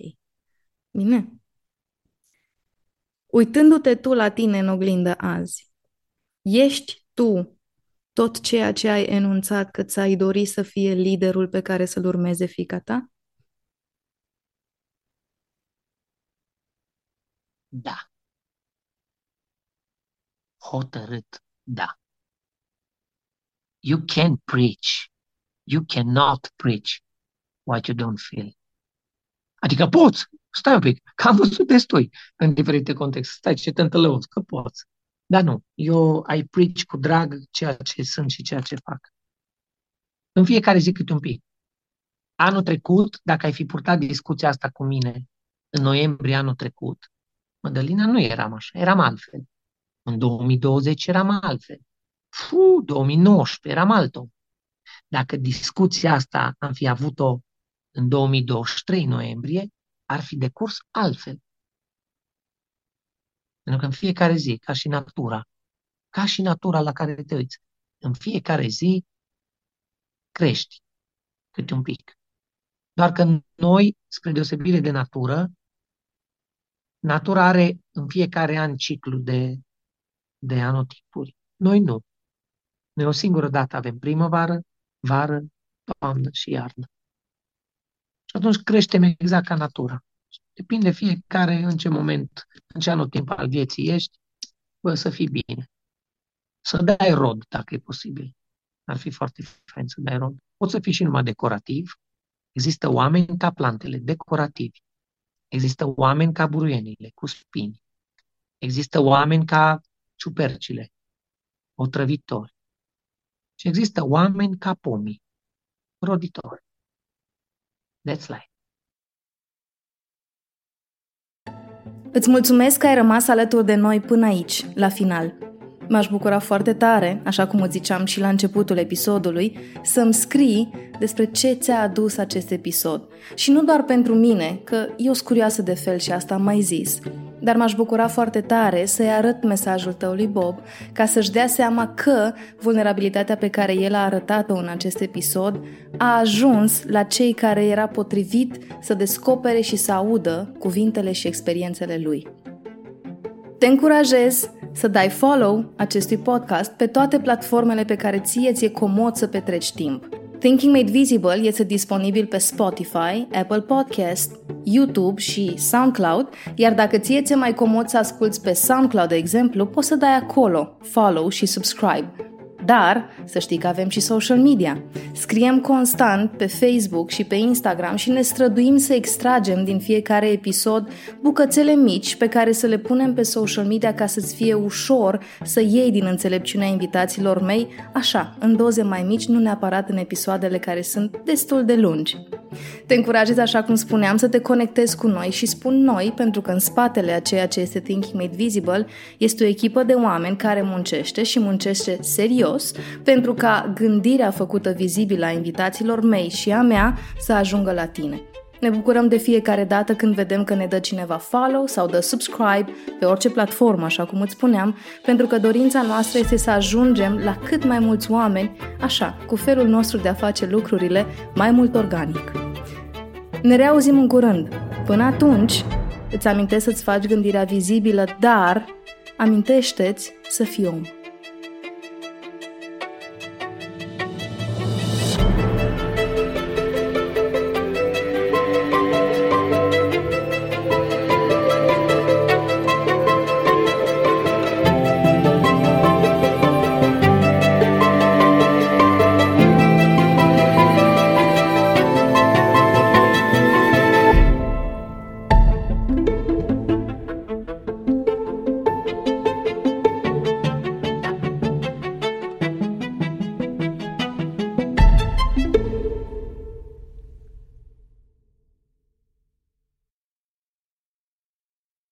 Bine? Uitându-te tu la tine în oglindă azi, ești tu tot ceea ce ai enunțat că ți-ai dori să fie liderul pe care să-l urmeze fica ta? Da. Hotărât, da. You can preach. You cannot preach what you don't feel. Adică poți, stai un pic, că am văzut destui în diferite contexte. Stai, ce te întâlăuți, că poți. Dar nu, eu ai preach cu drag ceea ce sunt și ceea ce fac. În fiecare zi câte un pic. Anul trecut, dacă ai fi purtat discuția asta cu mine în noiembrie anul trecut, Mădălina nu eram așa, eram altfel. În 2020 eram altfel. Fu, 2019 eram altul. Dacă discuția asta am fi avut-o în 2023 noiembrie, ar fi decurs altfel. Pentru că în fiecare zi, ca și natura, ca și natura la care te uiți, în fiecare zi crești câte un pic. Doar că noi, spre deosebire de natură, natura are în fiecare an ciclu de, de anotipuri. Noi nu. Noi o singură dată avem primăvară, vară, toamnă și iarnă. Și atunci creștem exact ca natura. Depinde fiecare în ce moment, în ce anotimp al vieții ești, bă, să fii bine. Să dai rod, dacă e posibil. Ar fi foarte fain să dai rod. Poți să fii și numai decorativ. Există oameni ca plantele, decorativi. Există oameni ca buruienile, cu spini. Există oameni ca ciupercile, otrăvitori. Și există oameni ca pomii, roditori. That's life. Îți mulțumesc că ai rămas alături de noi până aici, la final. M-aș bucura foarte tare, așa cum îți ziceam și la începutul episodului, să-mi scrii despre ce ți-a adus acest episod. Și nu doar pentru mine, că eu sunt curioasă de fel și asta am mai zis, dar m-aș bucura foarte tare să-i arăt mesajul tău lui Bob, ca să-și dea seama că vulnerabilitatea pe care el a arătat-o în acest episod a ajuns la cei care era potrivit să descopere și să audă cuvintele și experiențele lui. Te încurajez să dai follow acestui podcast pe toate platformele pe care ție ți-e comod să petreci timp. Thinking Made Visible este disponibil pe Spotify, Apple Podcast, YouTube și SoundCloud, iar dacă ție ți-e mai comod să asculti pe SoundCloud, de exemplu, poți să dai acolo follow și subscribe. Dar să știi că avem și social media. Scriem constant pe Facebook și pe Instagram și ne străduim să extragem din fiecare episod bucățele mici pe care să le punem pe social media ca să-ți fie ușor să iei din înțelepciunea invitațiilor mei, așa, în doze mai mici, nu neapărat în episoadele care sunt destul de lungi. Te încurajez, așa cum spuneam, să te conectezi cu noi și spun noi, pentru că în spatele a ceea ce este Thinking Made Visible este o echipă de oameni care muncește și muncește serios pentru ca gândirea făcută vizibilă a invitațiilor mei și a mea să ajungă la tine. Ne bucurăm de fiecare dată când vedem că ne dă cineva follow sau dă subscribe pe orice platformă, așa cum îți spuneam, pentru că dorința noastră este să ajungem la cât mai mulți oameni, așa, cu felul nostru de a face lucrurile mai mult organic. Ne reauzim în curând. Până atunci, îți amintesc să-ți faci gândirea vizibilă, dar amintește-ți să fii om.